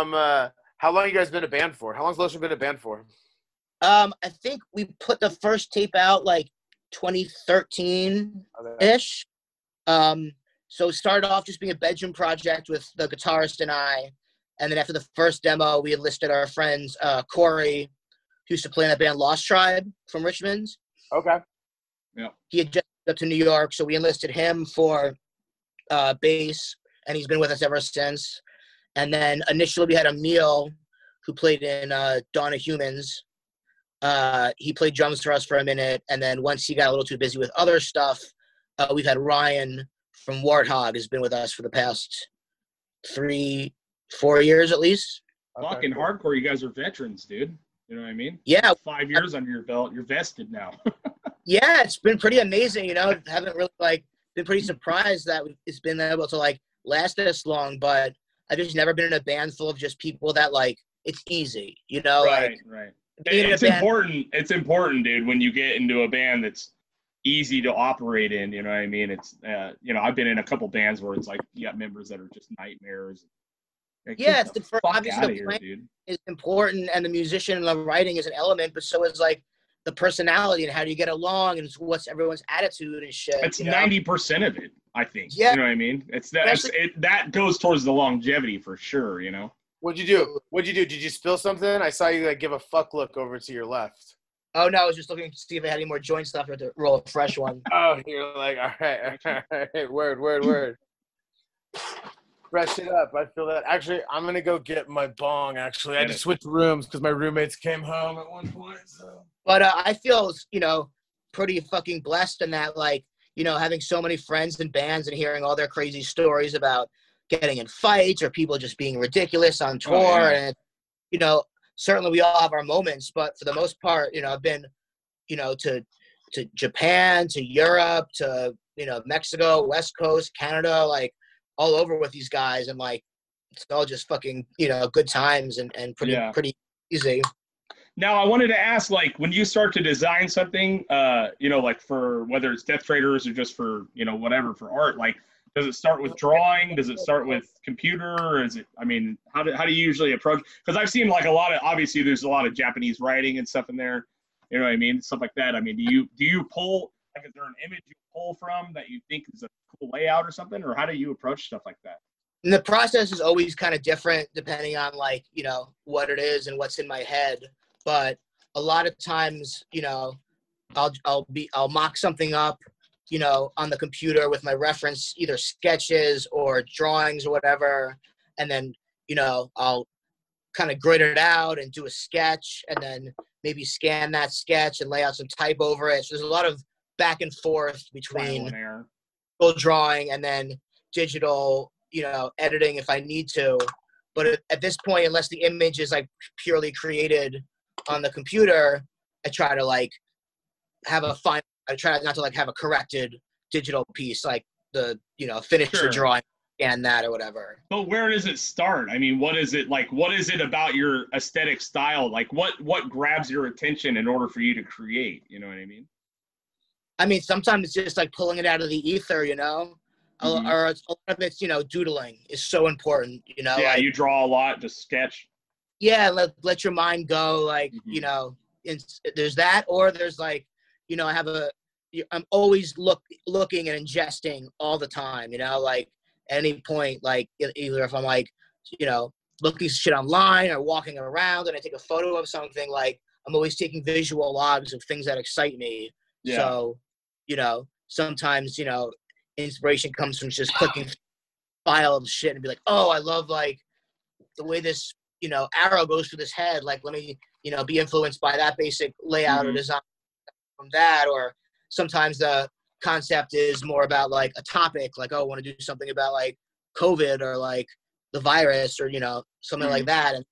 Um, uh, how long you guys been a band for? How long's Lotion been a band for? um I think we put the first tape out like 2013 ish. Um, so it started off just being a bedroom project with the guitarist and I. And then after the first demo, we enlisted our friends uh, Corey, who used to play in that band Lost Tribe from Richmond. Okay. Yeah. He had just up to New York, so we enlisted him for uh, bass, and he's been with us ever since. And then initially we had Emil, who played in uh, Dawn of Humans. Uh, he played drums for us for a minute, and then once he got a little too busy with other stuff, uh, we've had Ryan from Warthog has been with us for the past three, four years at least. Okay, Fucking hardcore. You guys are veterans, dude. You know what I mean? Yeah, Five years under your belt. You're vested now. yeah, it's been pretty amazing. You know, haven't really like been pretty surprised that it's been able to like last this long. But I've just never been in a band full of just people that like it's easy. You know, right, like right. It's band- important. It's important, dude, when you get into a band that's easy to operate in. You know what I mean? It's, uh, you know, I've been in a couple bands where it's like you got members that are just nightmares. Like, Yeah, it's the the obviously the of here, plan- dude. is important, and the musician and the writing is an element, but so is like the personality and how do you get along and what's everyone's attitude and shit. It's ninety percent of it, I think. Yeah. You know what I mean? It's that. It's, it, that goes towards the longevity for sure. You know. What'd you do? What'd you do? Did you spill something? I saw you like give a fuck look over to your left. Oh no, I was just looking to see if I had any more joint stuff I had to roll a fresh one. Oh, you're like, all right, all right, word, word, word. Fresh it up. I feel that. Actually, I'm gonna go get my bong. Actually, I Get just it. switched rooms because my roommates came home at one point. So. But uh, I feel, you know, pretty fucking blessed in that, like, you know, having so many friends and bands and hearing all their crazy stories about getting in fights or people just being ridiculous on tour. Oh, yeah. And, you know, certainly we all have our moments, but for the most part, you know, I've been, you know, to to Japan, to Europe, to you know Mexico, West Coast, Canada, like all over with these guys, and like it's all just fucking you know good times and and pretty Yeah. pretty easy. Now I wanted to ask, like, when you start to design something, uh, you know, like for whether it's Death Traitors or just for you know whatever for art, like, does it start with drawing? Does it start with computer? Is it? I mean, how do how do you usually approach? Because I've seen like a lot of obviously there's a lot of Japanese writing and stuff in there. You know what I mean? Stuff like that. I mean, do you do you pull like is there an image you pull from that you think is a cool layout or something, or how do you approach stuff like that? And the process is always kind of different depending on like you know what it is and what's in my head. But a lot of times, you know, I'll I'll be I'll mock something up, you know, on the computer with my reference either sketches or drawings or whatever, and then you know I'll kind of grid it out and do a sketch, and then maybe scan that sketch and lay out some type over it. So there's a lot of back and forth between full drawing and then digital, you know, editing if I need to. But at this point, unless the image is like purely created on the computer, I try to like have a fine. I try not to like have a corrected digital piece, like the you know finish Sure. the drawing, and that or whatever. But where does it start? I mean, what is it like? What is it about your aesthetic style? Like, what what grabs your attention in order for you to create? You know what I mean? I mean, sometimes it's just like pulling it out of the ether, you know, Mhm. or it's, a lot of it's you know doodling is so important, you know. yeah, like- you draw a lot, just sketch. Yeah let let your mind go like you Mhm. know there's that or there's like you know i have a you- i'm always look looking and ingesting all the time you know like at any point like either if i'm like you know looking shit online or walking around and i take a photo of something like i'm always taking visual logs of things that excite me Yeah. so you know sometimes you know inspiration comes from just clicking file of shit and be like oh i love like the way this you know arrow goes through this head like let me you know be influenced by that basic layout or Mhm. design from that or sometimes the concept is more about like a topic like oh i want to do something about like covid or like the virus or you know something like that and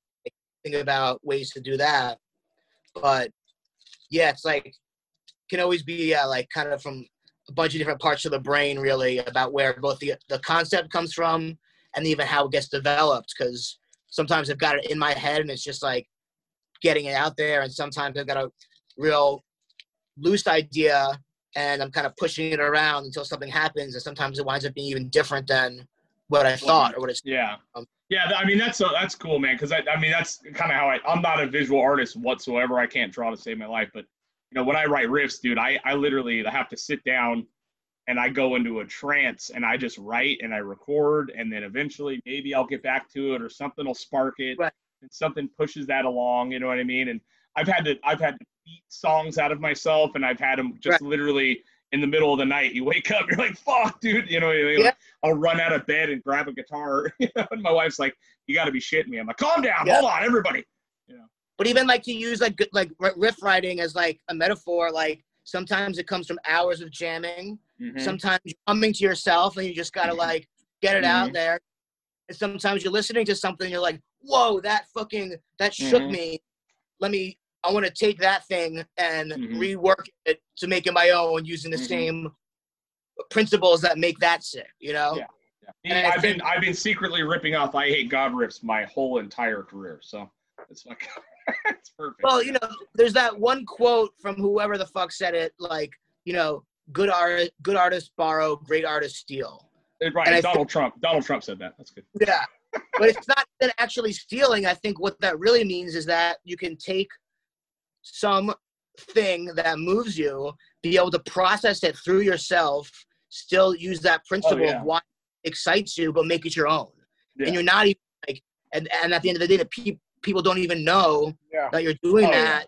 think about ways to do that but yeah it's like can always be yeah like kind of from a bunch of different parts of the brain really about where both the the concept comes from and even how it gets developed because sometimes I've got it in my head and it's just like getting it out there and sometimes I've got a real loose idea and I'm kind of pushing it around until something happens and sometimes it winds up being even different than what I thought or what it's Yeah. Um, Yeah, I mean that's uh, that's cool, man. Because I, I mean that's kind of how I. I'm not a visual artist whatsoever. I can't draw to save my life. But you know, when I write riffs, dude, I I literally have to sit down and I go into a trance and I just write and I record and then eventually maybe I'll get back to it or something will spark it Right. and something pushes that along. You know what I mean? And I've had to I've had to beat songs out of myself and I've had them just literally in the middle of the night. You wake up, you're like, "Fuck, dude!" You know what I mean? Yeah. Like, I'll run out of bed and grab a guitar. And my wife's like, "You got to be shitting me." I'm like, "Calm down, Yeah. hold on, everybody." You know? But even like to use like like riff writing as like a metaphor like sometimes it comes from hours of jamming Mhm. sometimes you're coming to yourself and you just gotta like get it out Mhm. there and sometimes you're listening to something you're like whoa that fucking that shook Mhm. me let me i want to take that thing and Mhm. rework it to make it my own using the Mhm. same principles that make that sick you know Yeah. Yeah. I've been I've been secretly ripping off I Hate God riffs my whole entire career, so it's like it's perfect. well you know there's that one quote from whoever the fuck said it like you know good art good artists borrow great artists steal right, and Donald Trump. Donald Trump said that. That's good. Yeah. but it's not that actually stealing. I think what that really means is that you can take some thing that moves you, be able to process it through yourself, still use that principle yeah. of what excites you, but make it your own. Yeah. And you're not even like, and, and at the end of the day, the pe- people don't even know Yeah. that you're doing Oh, that.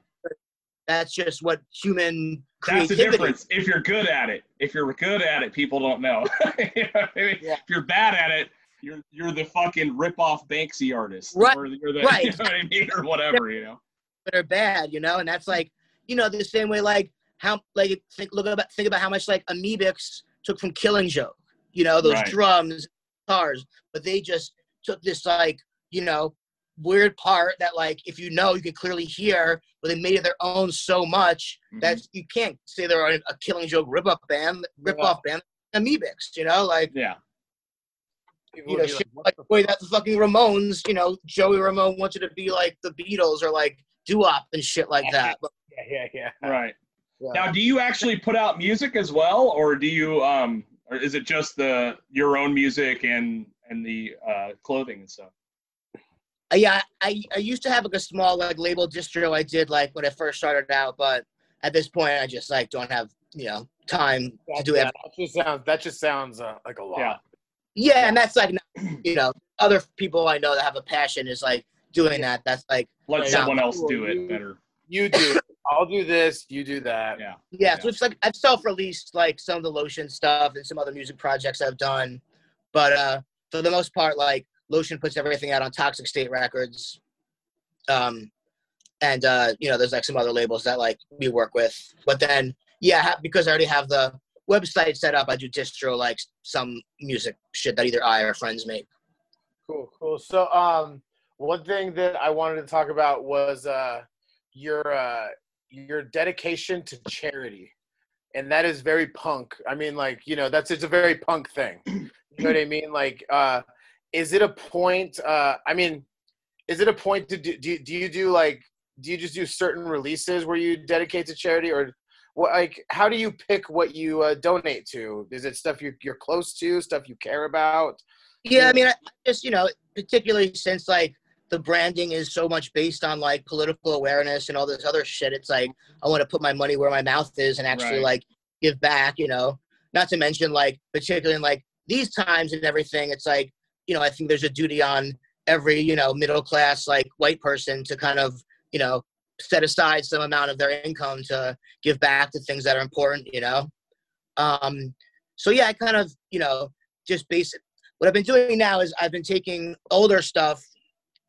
That's just what human That's the difference. If you're good at it, if you're good at it, people don't know. You know I mean? Yeah. If you're bad at it, you're you're the fucking rip off Banksy artist, Right, Or you're the, right. You know what I mean, or whatever. You know. that are bad, you know, and that's like, you know, the same way like how like think look about think about how much like Amebix took from Killing Joke, you know, those Right. drums, guitars, but they just took this like, you know, weird part that like if you know you can clearly hear, but they made it their own so much Mhm. that you can't say they're a, a Killing Joke rip up band, rip off band. Amebix, you know, like yeah. People you know, shit "What like the the way that the fucking Ramones, you know, Joey Ramone wanted to be like the Beatles or like doo-wop and shit like that. But Yeah, yeah, yeah. Right. Yeah. Now, do you actually put out music as well, or do you um, or is it just the your own music and and the uh, clothing and stuff? Uh, yeah, I, I used to have like a small like label distro I did like when I first started out, but at this point I just like don't have you know time to That, do yeah, it. that just sounds. That just sounds uh, like a lot. Yeah. Yeah, and that's like you know other people I know that have a passion is like doing that. That's like Let Yeah. someone else do it better. You do. it. I'll do this. You do that. Yeah. yeah, so it's like I've self-released like some of the lotion stuff and some other music projects I've done, but uh for the most part like lotion puts everything out on Toxic State Records, um, and uh you know there's like some other labels that like we work with, but then yeah because I already have the website set up, I do distro like some music shit that either I or friends make. Cool, cool. So, um, one thing that I wanted to talk about was uh, your uh, your dedication to charity, and that is very punk. I mean, like you know, that's it's a very punk thing. You know what I mean? Like, uh, is it a point? Uh, I mean, is it a point to do? Do, do you do like? Do you just do certain releases where you dedicate to charity, or what? Like, how do you pick what you uh, donate to? Is it stuff you, you're close to, stuff you care about? Yeah, I mean, I I just you know, particularly since like the branding is so much based on like political awareness and all this other shit. It's like I want to put my money where my mouth is and actually Right. like give back. You know, not to mention like particularly in like these times and everything. It's like you know, I think there's a duty on every you know middle class like white person to kind of you know set aside some amount of their income to give back to things that are important. You know, um, so yeah, I kind of you know just basic what I've been doing now is I've been taking older stuff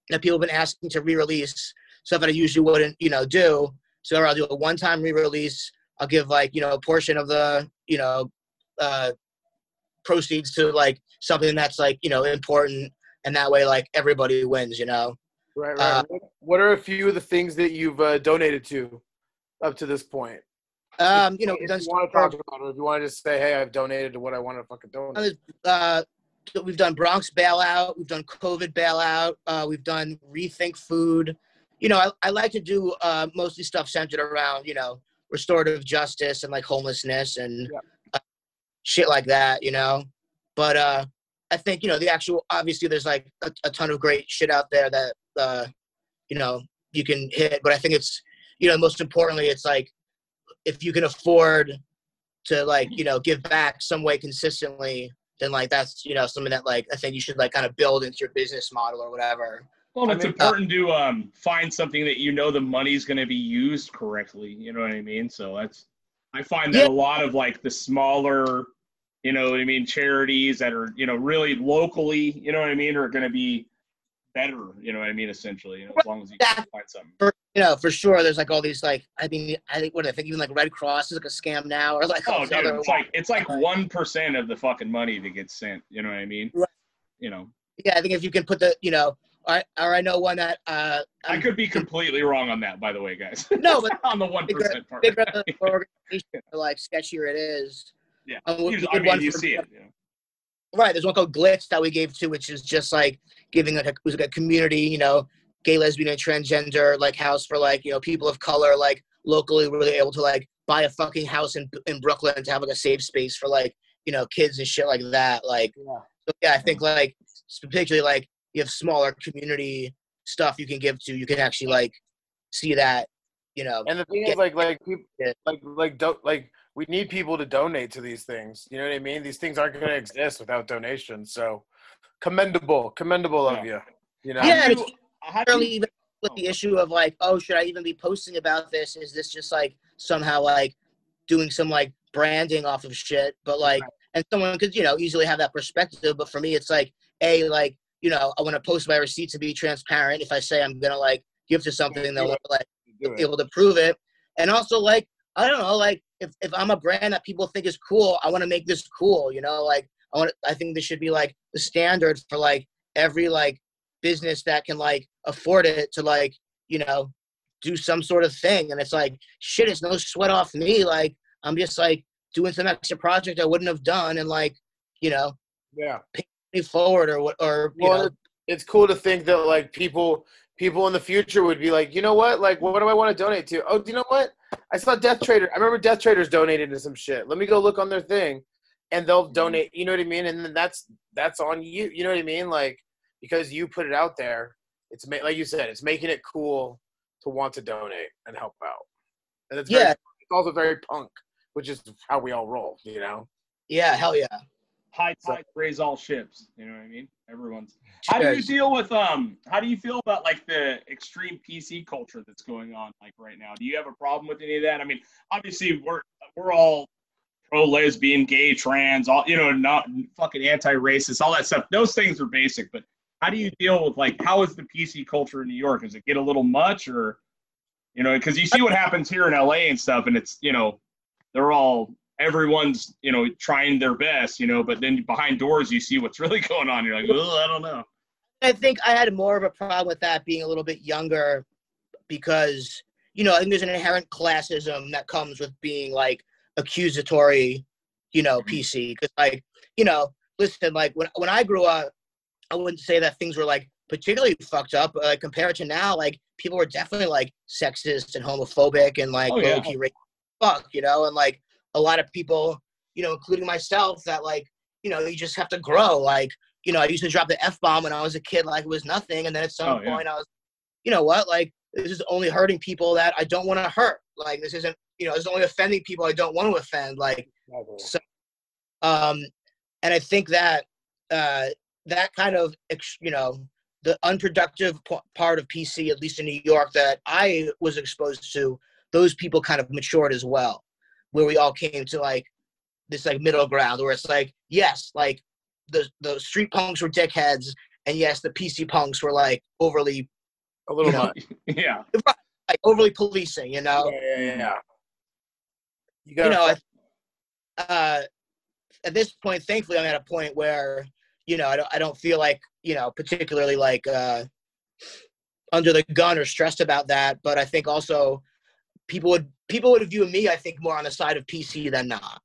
that people have been asking to re-release, stuff that I usually wouldn't, you know, do. So I'll do a one-time re-release. I'll give like, you know, a portion of the, you know, uh, proceeds to like something that's like, you know, important, and that way like everybody wins, you know. Right, right. Uh, What- are a few of the things that you've uh, donated to up to this point? Um, you know, if you want to talk about it, if you want to just say, "Hey, I've donated to what I want to fucking donate." uh, we've done Bronx bailout, we've done COVID bailout, uh, we've done rethink food. You know, I, I like to do uh, mostly stuff centered around you know restorative justice and like homelessness and Yep. Uh, shit like that. You know, but uh, I think you know the actual obviously there's like a, a ton of great shit out there that uh, you know you can hit, but I think it's you know most importantly it's like if you can afford to like you know give back some way consistently then like that's you know something that like I think you should like kind of build into your business model or whatever. Well, I it's mean- important to um, find something that you know the money's going to be used correctly. You know what I mean? So that's I find that Yeah. a lot of like the smaller, you know what I mean, charities that are you know really locally, you know what I mean, are going to be better. You know what I mean? Essentially, you know, as long as you can find something. For you know for sure there's like all these like I mean I think what I think even like Red Cross is like a scam now or like Oh, dude, it's like it's like one percent of the fucking money that gets sent. You know what I mean? Right. You know, yeah I think if you can put the you know I or I know one that uh I could be completely wrong on that, by the way, guys. no but on the one percent part. bigger the organization the like sketchier it is. Yeah. We You- did I mean, one you for- see it. You know? Right. There's one called GLITS that we gave to, which is just like giving like a, it was like a community, you know, gay, lesbian, and transgender like house for like you know people of color, like locally really able to like buy a fucking house in in Brooklyn to have like a safe space for like you know kids and shit like that. Like, Yeah. so, yeah, I think like particularly like you have smaller community stuff you can give to, you can actually like see that, you know. And the thing Yeah. is, like, like people, Yeah. like, like, don't like. We need people to donate to these things. You know what I mean? These things aren't going to exist without donations. So, commendable, commendable of you. You know. Yeah, How do it's you- how do you- even with the issue of like, oh, should I even be posting about this? Is this just like somehow like doing some like branding off of shit? But like, and someone could you know easily have that perspective. But for me, it's like, a like you know, I want to post my receipts to be transparent. If I say I'm gonna like give to something, they'll like be able to prove it. And also like, I don't know, like if, if I'm a brand that people think is cool, I want to make this cool, you know, like I want I think this should be like the standard for like every like business that can like afford it to like, you know, do some sort of thing. And it's like, shit, it's no sweat off me. Like I'm just like doing some extra project I wouldn't have done and like, you know, Yeah. me forward or what or you Well, know it's cool to think that like people people in the future would be like, you know what? Like, what do I want to donate to? Oh, do you know what? I saw Death Traitor. I remember Death Traitors donated to some shit. Let me go look on their thing, and they'll Mhm. donate. You know what I mean? And then that's that's on you. You know what I mean? Like because you put it out there, it's ma- like you said, it's making it cool to want to donate and help out. And it's very, Yeah. it's also very punk, which is how we all roll. You know? yeah, hell yeah. High So- tide raise all ships. You know what I mean? Everyone's. How do you deal with um? How do you feel about like the extreme PC culture that's going on like right now? Do you have a problem with any of that? I mean, obviously we're we're all pro lesbian, gay, trans, all you know, not fucking anti-racist, all that stuff. Those things are basic, but how do you deal with like how is the PC culture in New York? Does it get a little much or you know, because you see what happens here in LA and stuff, and it's you know, they're all everyone's you know trying their best, you know, but then behind doors you see what's really going on. You're like, I don't know. I think I had more of a problem with that being a little bit younger because, you know, I think there's an inherent classism that comes with being like accusatory, you know, PC. Because, like, you know, listen, like when, when I grew up, I wouldn't say that things were like particularly fucked up. Uh, compared to now, like people were definitely like sexist and homophobic and like Oh, yeah. racist. Fuck, you know, and like a lot of people, you know, including myself, that like, you know, you just have to grow. Like, you know, I used to drop the f bomb when I was a kid, like it was nothing, and then at some Oh, yeah. point, I was, you know what, like this is only hurting people that I don't want to hurt. Like this isn't, you know, this is only offending people I don't want to offend. Like, so, um, and I think that uh, that kind of, you know, the unproductive p- part of PC, at least in New York, that I was exposed to, those people kind of matured as well, where we all came to like this like middle ground where it's like, yes, like the the street punks were dickheads, and yes, the PC punks were like overly A little You know, yeah. like overly policing, you know. Yeah, yeah, yeah. You you gotta know, uh, at this point, thankfully, I'm at a point where, you know, I don't, I don't feel like, you know, particularly like uh, under the gun or stressed about that. But I think also people would people would view me, I think, more on the side of PC than not.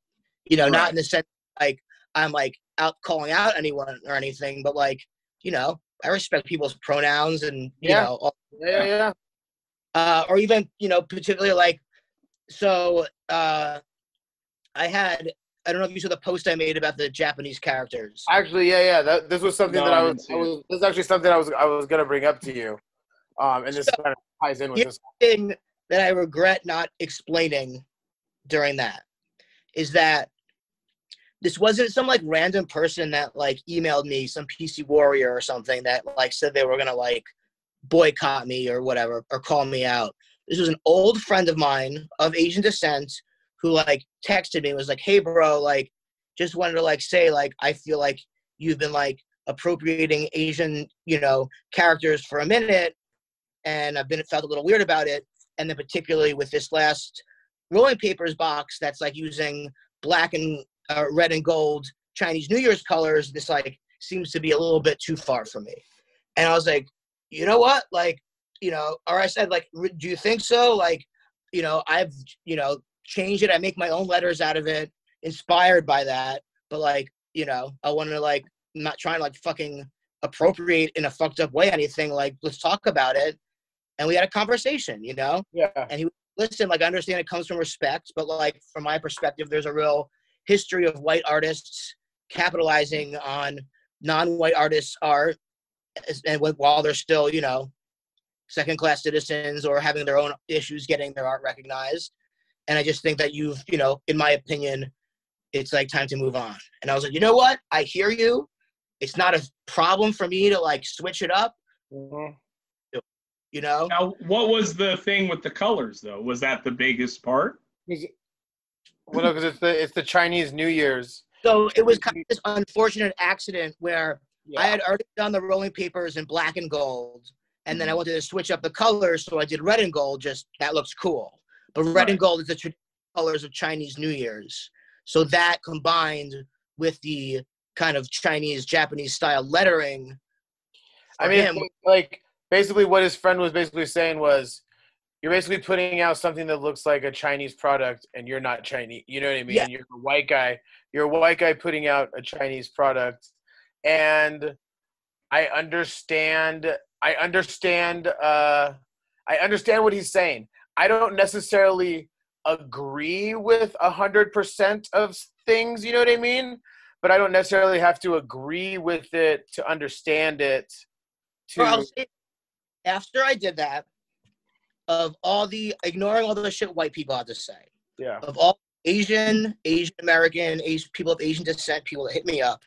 You know, Right. not in the sense like I'm like out calling out anyone or anything, but like, you know, I respect people's pronouns and you Yeah. know all yeah, yeah, yeah. uh, or even you know particularly like so uh, i had i don't know if you saw the post i made about the japanese characters Actually, yeah, yeah. That this was something No, that I was, I was. This is actually something I was I was gonna bring up to you, um, and this So- kind of ties in with this. thing that i regret not explaining during that is that this wasn't some like random person that like emailed me some pc warrior or something that like said they were gonna like boycott me or whatever or call me out. This was an old friend of mine of asian descent who like texted me was like hey bro like just wanted to like say like i feel like you've been like appropriating asian you know characters for a minute and i've been felt a little weird about it and then particularly with this last rolling papers box that's like using black and uh, red and gold chinese new year's colors this like seems to be a little bit too far for me. And i was like you know what? Like you know or i said like do you think so? Like you know i've you know changed it. I make my own letters out of it inspired by that. But like you know i want to like I'm not trying to like fucking appropriate in a fucked up way anything. Like let's talk about it and we had a conversation you know? Yeah, and he listen like i understand it comes from respect but like from my perspective there's a real history of white artists capitalizing on non-white artists art and while they're still you know second class citizens or having their own issues getting their art recognized. And i just think that you've you know in my opinion it's like time to move on. And i was like you know what? I hear you. It's not a problem for me to like switch it up. Mhm. You know, Now, what was the thing with the colors though? Was that the biggest part? Well, because it's the it's the Chinese New Year's. so it was kind of this unfortunate accident where Yeah. I had already done the rolling papers in black and gold, and Mm-hmm. then I wanted to switch up the colors, so I did red and gold. Just that looks cool, but red Right. and gold is the traditional colors of Chinese New Year's. So that combined with the kind of Chinese Japanese style lettering. I mean, him, like basically what his friend was basically saying was, you're basically putting out something that looks like a Chinese product, and you're not Chinese. You know what I mean? Yeah. You're a white guy. You're a white guy putting out a Chinese product, and I understand. I understand. Uh, I understand what he's saying. I don't necessarily agree with a hundred percent of things. You know what I mean? But I don't necessarily have to agree with it to understand it. To say, after I did that, of all the ignoring all the shit white people had to say, yeah. of all Asian, Asian American, Asian people of Asian descent, people that hit me up,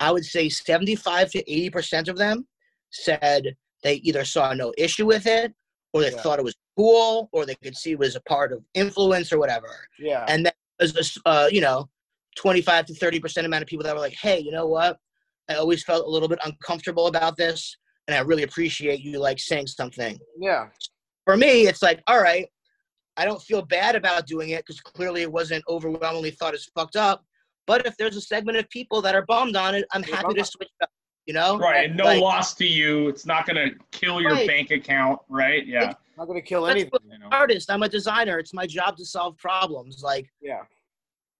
I would say 75 to 80 percent of them said they either saw no issue with it, or they Yeah. thought it was cool, or they could see it was a part of influence or whatever. Yeah. And then there's this, uh, you know, 25 to 30 percent amount of people that were like, hey, you know what? I always felt a little bit uncomfortable about this, and I really appreciate you like saying something Yeah. for me, it's like, all right, I don't feel bad about doing it because clearly it wasn't overwhelmingly thought as fucked up. But if there's a segment of people that are bummed on it, I'm They're happy to switch up. You know, Right, and no Like, loss to you. It's not gonna kill your Right. bank account, right? Yeah. Not gonna kill That's anything. what- You know. artist. I'm a designer. It's my job to solve problems. Like Yeah.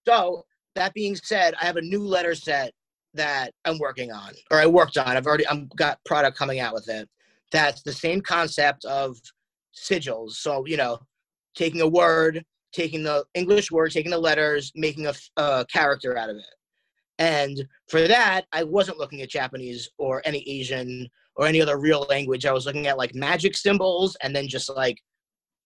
so. That being said, I have a new letter set that I'm working on, or I worked on. I've already I'm got product coming out with it. That's the same concept of sigils. So you know, taking a word, taking the English word, taking the letters, making a character out of it. And for that, I wasn't looking at Japanese or any Asian or any other real language. I was looking at like magic symbols and then just like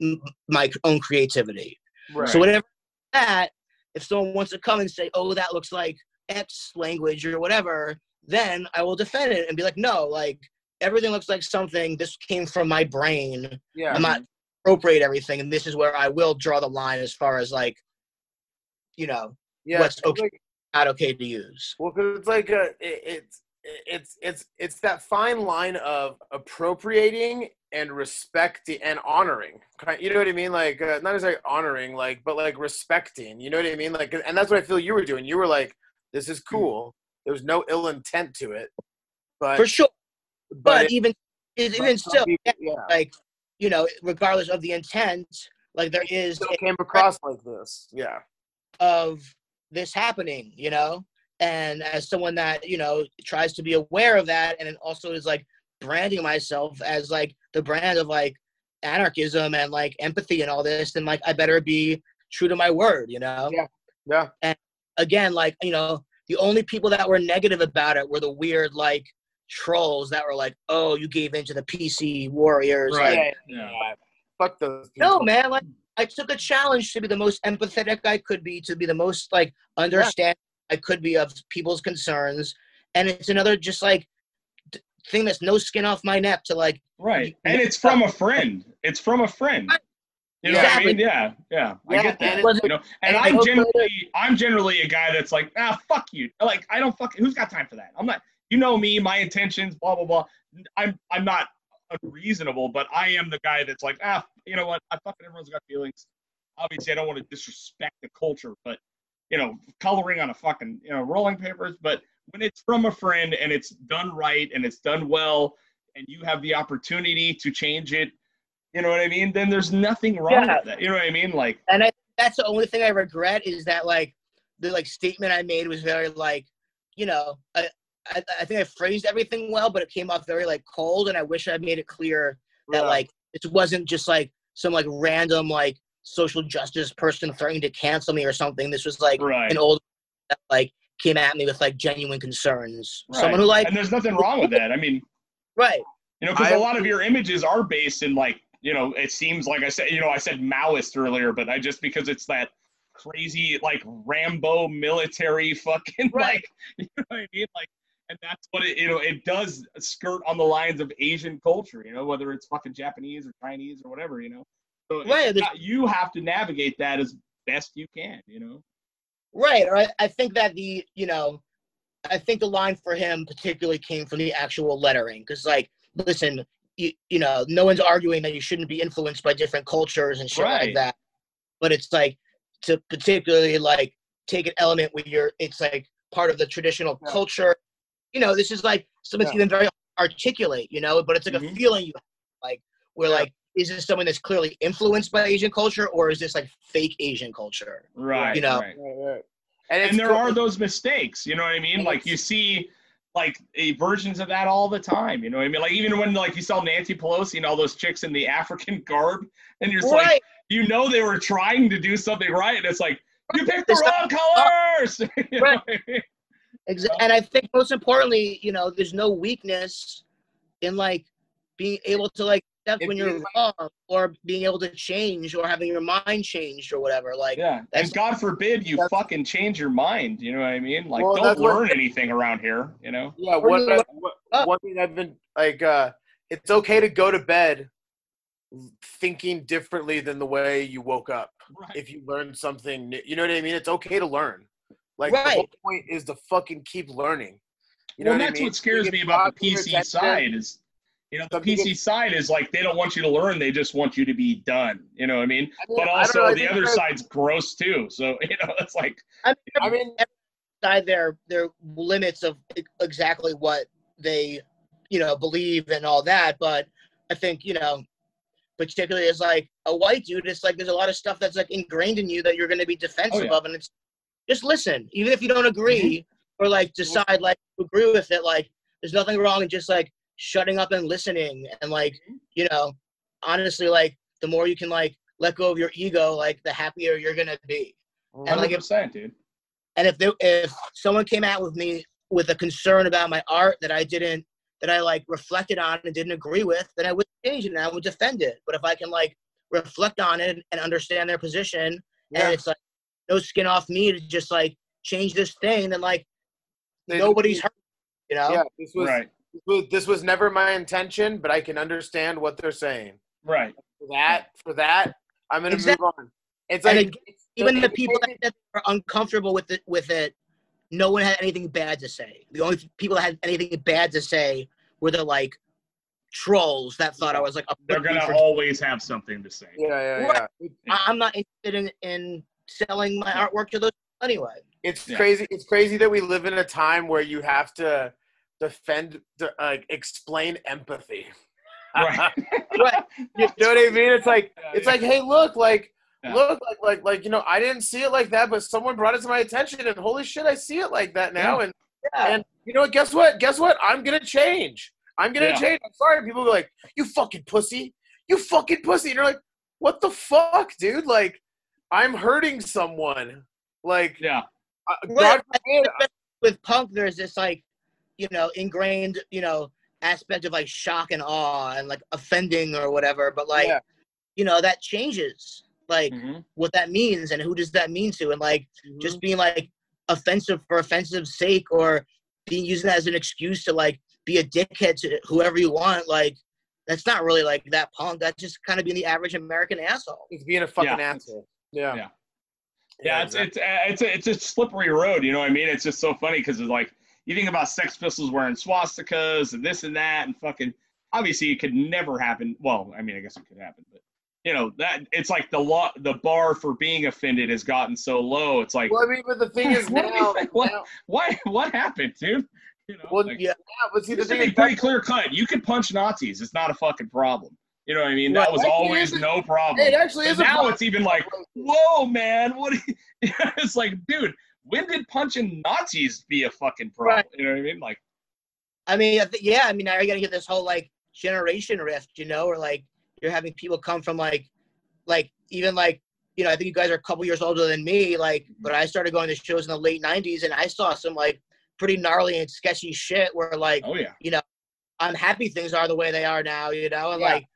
m- my own creativity. Right. So whatever that, if someone wants to come and say, "Oh, that looks like X language or whatever," then I will defend it and be like, "No, like everything looks like something. This came from my brain. yeah. I'm not appropriate everything, and this is where I will draw the line as far as like, you know, yeah. what's okay. like- not okay to use." well, 'cause it's like a, it, it's it's it's it's that fine line of appropriating and respecting and honoring. You know what I mean? Like uh, not necessarily honoring, like but like respecting. You know what I mean? Like, and that's what I feel you were doing. You were like, "This is hmm. cool." There was no ill intent to it, but For sure, but, it- even it, even still, people- yeah, like you know, regardless of the intent, like there is still came across like this. Yeah. of this happening, you know? And as someone that, you know, tries to be aware of that and also is like branding myself as like the brand of like anarchism and like empathy and all this, then like I better be true to my word, you know? Yeah. Yeah. Again, like, you know, the only people that were negative about it were the weird like trolls that were like, oh, you gave in to the PC warriors. Right. Like, Yeah. Yeah. Fuck those. no, man, like I took a challenge to be the most empathetic I could be, to be the most like understanding I could be of people's concerns, and it's another just like thing that's no skin off my neck to like Right. And it's from a friend. It's from a friend. You know Exactly. what I mean? Yeah, yeah. I Yeah, get that. and you know, and and I'm generally I'm generally a guy that's like, ah, fuck you. Like, I don't fuck who's got time for that? I'm not you know me, my intentions, blah blah blah. I'm I'm not unreasonable, but I am the guy that's like, ah, you know what? I fucking everyone's got feelings. Obviously I don't want to disrespect the culture, but you know, coloring on a fucking, you know, rolling papers, but when it's from a friend and it's done right and it's done well and you have the opportunity to change it, you know what I mean? Then there's nothing wrong Yeah. with that. You know what I mean? Like, and I that's the only thing I regret is that like the like statement I made was very like you know I, I I think I phrased everything well, but it came off very like cold, and I wish I made it clear that Yeah. like it wasn't just like some like random like social justice person threatening to cancel me or something. This was like right. an old that like came at me with like genuine concerns. right. Someone who like and there's nothing wrong with that. I mean, right. you know, because a lot of your images are based in like, you know, it seems like I said, you know, I said Maoist earlier, but I just because it's that crazy like Rambo military fucking Right. like, you know what I mean? Like, and that's what it you know it does skirt on the lines of Asian culture. You know, whether it's fucking Japanese or Chinese or whatever. You know, so Right, not- you have to navigate that as best you can. You know. Right. Or I, I think that the, you know, I think the line for him particularly came from the actual lettering. Because, like, listen, you, you know, no one's arguing that you shouldn't be influenced by different cultures and shit Right. like that. But it's like to particularly like take an element where you're, it's like part of the traditional Yeah. culture. You know, this is like something that's Yeah. even very articulate, you know, but it's like Mhm. a feeling you have, like, where Yeah. like, is this someone that's clearly influenced by Asian culture or is this like fake Asian culture? Right. You know. Right. Right, right. And, it's and there cool- are those mistakes you know what i mean And like you see like a versions of that all the time you know what i mean like even when like you saw nancy pelosi and all those chicks in the african garb and you're just like you know they were trying to do something right and it's like you picked the wrong colors You know Right. what I mean? Exa- and I think most importantly, you know, there's no weakness in like being able to like accept If when you- you're wrong or being able to change or having your mind changed or whatever. Like, yeah and god forbid you fucking change your mind you know what i mean like Well, don't that's what- learn anything around here you know Yeah, Or one, I- look what- one thing I've been like, uh, it's okay to go to bed thinking differently than the way you woke up. right. If you learn something, new, you know what I mean. It's okay to learn. Like Right. the whole point is to fucking keep learning. You know well, what I that's mean? what scares me about the caught in your PC side is, you know, the PC side is like they don't want you to learn; they just want you to be done. You know what I mean? I mean, But also, know, the other side's gross too. So you know, it's like, I mean, I mean, outside their their limits of exactly what they, you know, believe and all that. But I think you know, particularly as like a white dude, it's like there's a lot of stuff that's like ingrained in you that you're going to be oh, defensive yeah. of, and it's just listen, even if you don't agree mm-hmm. or like decide like agree with it, like there's nothing wrong in just like shutting up and listening and like mm-hmm. you know, honestly, like the more you can like let go of your ego, like the happier you're gonna be. And like hundred if percent, dude. and if they, if someone came out with me with a concern about my art that I didn't that I like reflected on and didn't agree with, then I would change it and I would defend it. But if I can like reflect on it and understand their position, yeah, and it's like no skin off me to just like change this thing, then like they- nobody's hurt, you know? Yeah, this was, Right, this was this was never my intention, but I can understand what they're saying. right. For that, for that, I'm gonna Exactly. move on. It's like again, Even the people that, that are uncomfortable with it, with it, no one had anything bad to say. The only people that had anything bad to say were the like trolls that thought I was like a They're gonna for always have something to say. Yeah, yeah, Right. yeah. I- I'm not interested in, in selling my artwork to those anyway. It's Yeah. crazy. It's crazy that we live in a time where you have to defend, the, uh, explain empathy. Right. Right. you know what I mean? It's like Yeah, it's yeah. like, hey, look, like, Yeah. look, like, like, like, you know, I didn't see it like that, but someone brought it to my attention, and holy shit, I see it like that now. And Yeah. and you know what? Guess what? Guess what? I'm gonna change. I'm gonna Yeah. change. I'm sorry. People go like, you fucking pussy. You fucking pussy. And you're like, what the fuck, dude? Like, I'm hurting someone. Like, Yeah. uh, Right. God forbid. With punk, there's this like, you know, ingrained, you know, aspect of like shock and awe and like offending or whatever. But like, Yeah. you know, that changes like Mhm. what that means and who does that mean to and like Mm-hmm. just being like offensive for offensive sake or being using that as an excuse to like be a dickhead to whoever you want like that's not really like that punk that's just kind of being the average american asshole it's being a fucking Yeah. asshole. Yeah. Yeah. Yeah, it's exactly. it's uh, it's a it's a slippery road. You know what I mean? It's just so funny because it's like you think about Sex Pistols wearing swastikas and this and that and fucking. Obviously, it could never happen. Well, I mean, I guess it could happen, but you know that it's like the law, the bar for being offended has gotten so low. It's like, Well, I mean, but the thing is What now. What- now- what what happened, dude? You know, well, like, yeah, but see, the thing be is, pretty clear cut. You can punch Nazis; it's not a fucking problem. You know what I mean? Right. That was Actually, always no problem. it actually is a now problem. it's even like, whoa, man, what? you- it's like, dude, when did punching Nazis be a fucking problem? Right. You know what I mean? Like, i mean yeah i mean now you're gonna get this whole like generation rift you know or like you're having people come from like like even like you know i think you guys are a couple years older than me like mm-hmm. but i started going to shows in the late 90s and i saw some like pretty gnarly and sketchy shit where like oh yeah, you know, I'm happy things are the way they are now, you know, and Yeah. like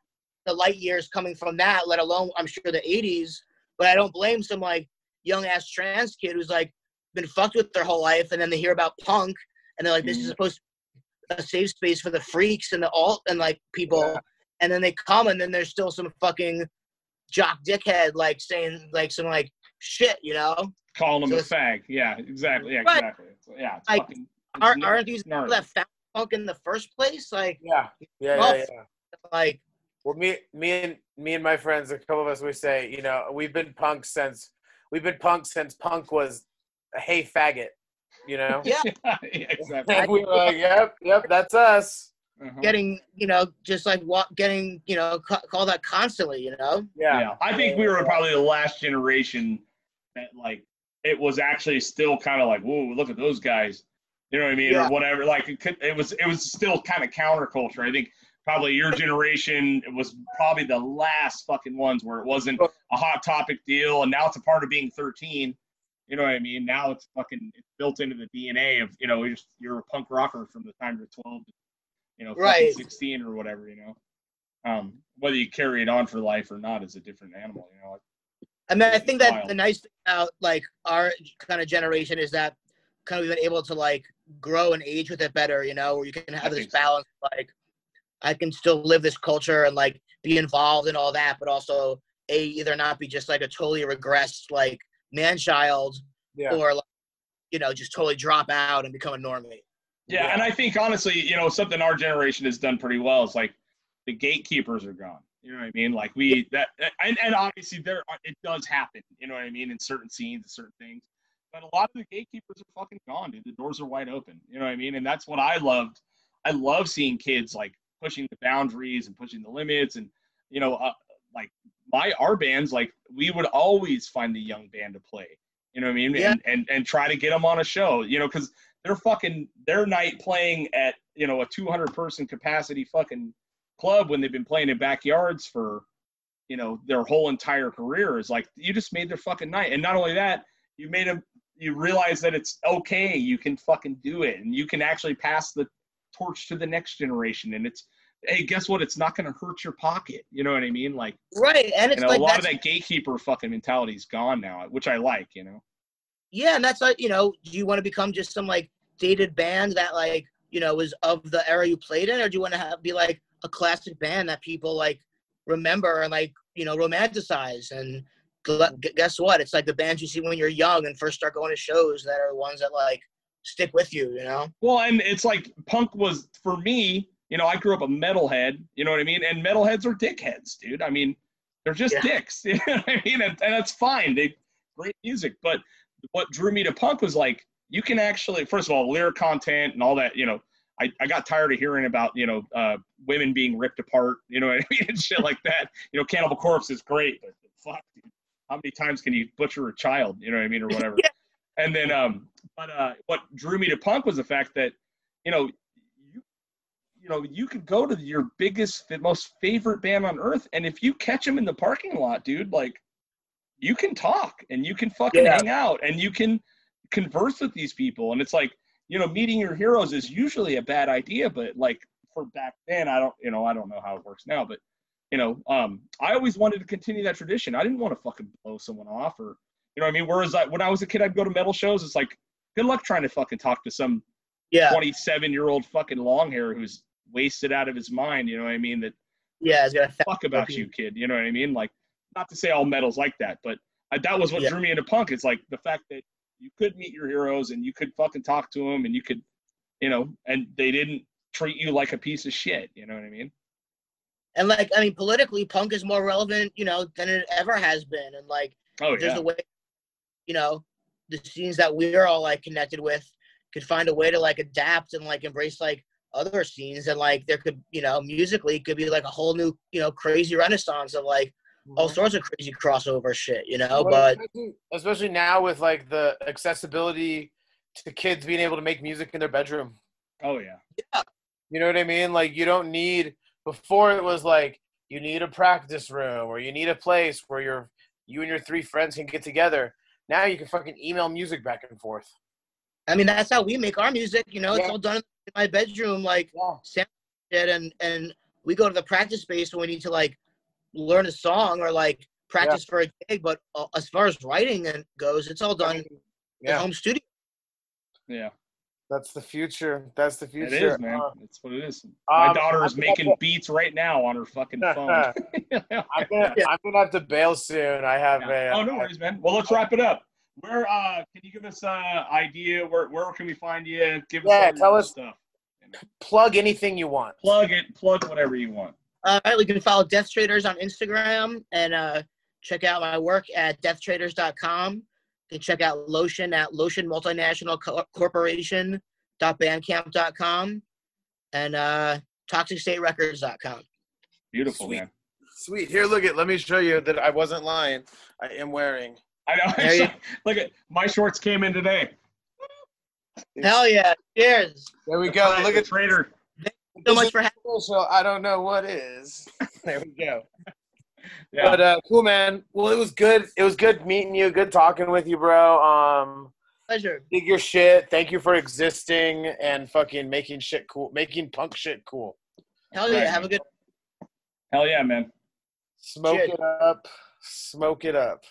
the light years coming from that, let alone I'm sure the 80s. But I don't blame some like young ass trans kid who's like been fucked with their whole life, and then they hear about punk, and they're like, "This is. Mhm. supposed to be a safe space for the freaks and the alt and like people," Yeah. and then they come and then there's still some fucking jock dickhead like saying like some like shit, you know? Calling them So a fag. Yeah, exactly. Yeah, exactly. Yeah, Like, fucking. It's aren't these people that found punk in the first place? Like, Yeah, yeah, Well, yeah, yeah. like Well, me, me and me and my friends, a couple of us, we say, you know, we've been punk since we've been punk since punk was hey faggot, you know. yeah, yeah, exactly. And we were like, yep, yep, that's us. Uh-huh. getting you know just like what getting you know ca- call that constantly, you know? Yeah, yeah. I think we were probably the last generation that like it was actually still kind of like, whoa, look at those guys. You know what I mean, Yeah. or whatever. Like it, could, it was, it was still kind of counterculture. I think probably your generation was probably the last fucking ones where it wasn't a hot topic deal, and now it's a part of being 13. You know what I mean? Now it's fucking it's built into the DNA of you know you're, just- you're a punk rocker from the time you're 12, to, you know, Right. 16 or whatever. You know, um, whether you carry it on for life or not is a different animal. You know, I mean, I think that the nice thing about like our kind of generation is that kind of we've been able to like grow and age with it better, you know, where you can I have this think so. balance. Like, I can still live this culture and like be involved in all that, but also a either not be just like a totally regressed like man child, yeah. or like you know just totally drop out and become a normie. Yeah, Yeah. and I think honestly, you know, something our generation has done pretty well is like the gatekeepers are gone. You know what I mean? Like we that and, and obviously there are, it does happen. You know what I mean in certain scenes, and certain things. But a lot of the gatekeepers are fucking gone, dude. The doors are wide open. You know what I mean? And that's what I loved. I love seeing kids like pushing the boundaries and pushing the limits, and you know, uh, like my our bands, like we would always find the young band to play. You know what I mean? Yeah. And and and try to get them on a show. You know, because they're fucking their night playing at you know a 200 person capacity fucking club when they've been playing in backyards for you know their whole entire career is like you just made their fucking night and not only that you made them you realize that it's okay you can fucking do it and you can actually pass the torch to the next generation and it's hey guess what it's not going to hurt your pocket you know what i mean like Right, and you it's know like a lot of that gatekeeper fucking mentality is gone now which i like you know Yeah, and that's like you know, do you want to become just some like dated band that like you know was of the era you played in, or do you want to have be like a classic band that people like remember and like you know romanticize? And guess what? It's like the bands you see when you're young and first start going to shows that are the ones that like stick with you. You know? Well, and it's like punk was for me. You know, I grew up a metalhead. You know what I mean? And metalheads are dickheads, dude. I mean, they're just Yeah. dicks. You know what I mean? And, and that's fine. They great music, but what drew me to punk was like you can actually, first of all, lyric content and all that. You know, I, I got tired of hearing about you know uh, women being ripped apart. You know what I mean? And shit like that. You know, Cannibal Corpse is great, but fuck, dude. How many times can you butcher a child? You know what I mean, or whatever. Yeah. And then, um, but uh, what drew me to punk was the fact that, you know, you know, you could go to your biggest, most favorite band on earth, and if you catch them in the parking lot, dude, like, you can talk and you can fucking Yeah. hang out and you can converse with these people, and it's like, you know, meeting your heroes is usually a bad idea, but like for back then, I don't, you know, I don't know how it works now, but you know, um, I always wanted to continue that tradition. I didn't want to fucking blow someone off or, you know what I mean? Whereas I, when I was a kid, I'd go to metal shows. It's like, good luck trying to fucking talk to some Yeah, 27 year old fucking long hair who's wasted out of his mind. You know what I mean? That yeah. It's gonna fuck about you, kid. You know what I mean? Like, not to say all metal's like that, but I, that was what Yeah. drew me into punk. It's like the fact that you could meet your heroes and you could fucking talk to them and you could, you know, and they didn't treat you like a piece of shit. You know what I mean? And like, I mean, politically, punk is more relevant, you know, than it ever has been. And like, Oh there's yeah. a way, you know, the scenes that we're all like connected with could find a way to like adapt and like embrace like other scenes and like there could, you know, musically could be like a whole new, you know, crazy renaissance of like all mm-hmm. sorts of crazy crossover shit, you know. Well, But especially, especially now with like the accessibility to kids being able to make music in their bedroom. Oh yeah. yeah You know what I mean? Like you don't need before it was like you need a practice room or you need a place where your you and your three friends can get together. Now you can fucking email music back and forth. I mean, that's how we make our music, you know. It's all done in my bedroom, like Yeah. shit, and and we go to the practice space when we need to like learn a song or like practice for a gig. But uh, as far as writing and goes, it's all done in Yeah. home studio. Yeah. That's the future. That's the future. It is, man. Uh, That's what it is. My um, daughter is I'm- making beats right now on her fucking phone. I'm gonna, I'm gonna have to bail soon. I have Yeah. a. Oh, no worries, man. Well, let's wrap it up. Where uh, can you give us uh idea? Where where can we find you? Give us Yeah, all tell us- stuff. plug anything you want. Plug it. Plug whatever you want. All right, you can follow Death Traitors on Instagram and uh, check out my work at deathtraitors.com. You can check out Lotion at Lotion Multinational Co- Corporation.bandcamp.com and uh, ToxicStateRecords.com. Beautiful, Sweet. man. Sweet. Here, look it. Let me show you that I wasn't lying. I am wearing. I know. There you- Look at my shorts came in today. Hell yeah. Cheers. There we go. Look at trader. So much for having So I don't know what is. there we go. Yeah. But uh, cool, man. Well, it was good. It was good meeting you. Good talking with you, bro. Um, pleasure. dig your shit. Thank you for existing and fucking making shit cool, making punk shit cool. Hell yeah. Right. Have a good Hell yeah, man. Smoke Cheers. it up. Smoke it up.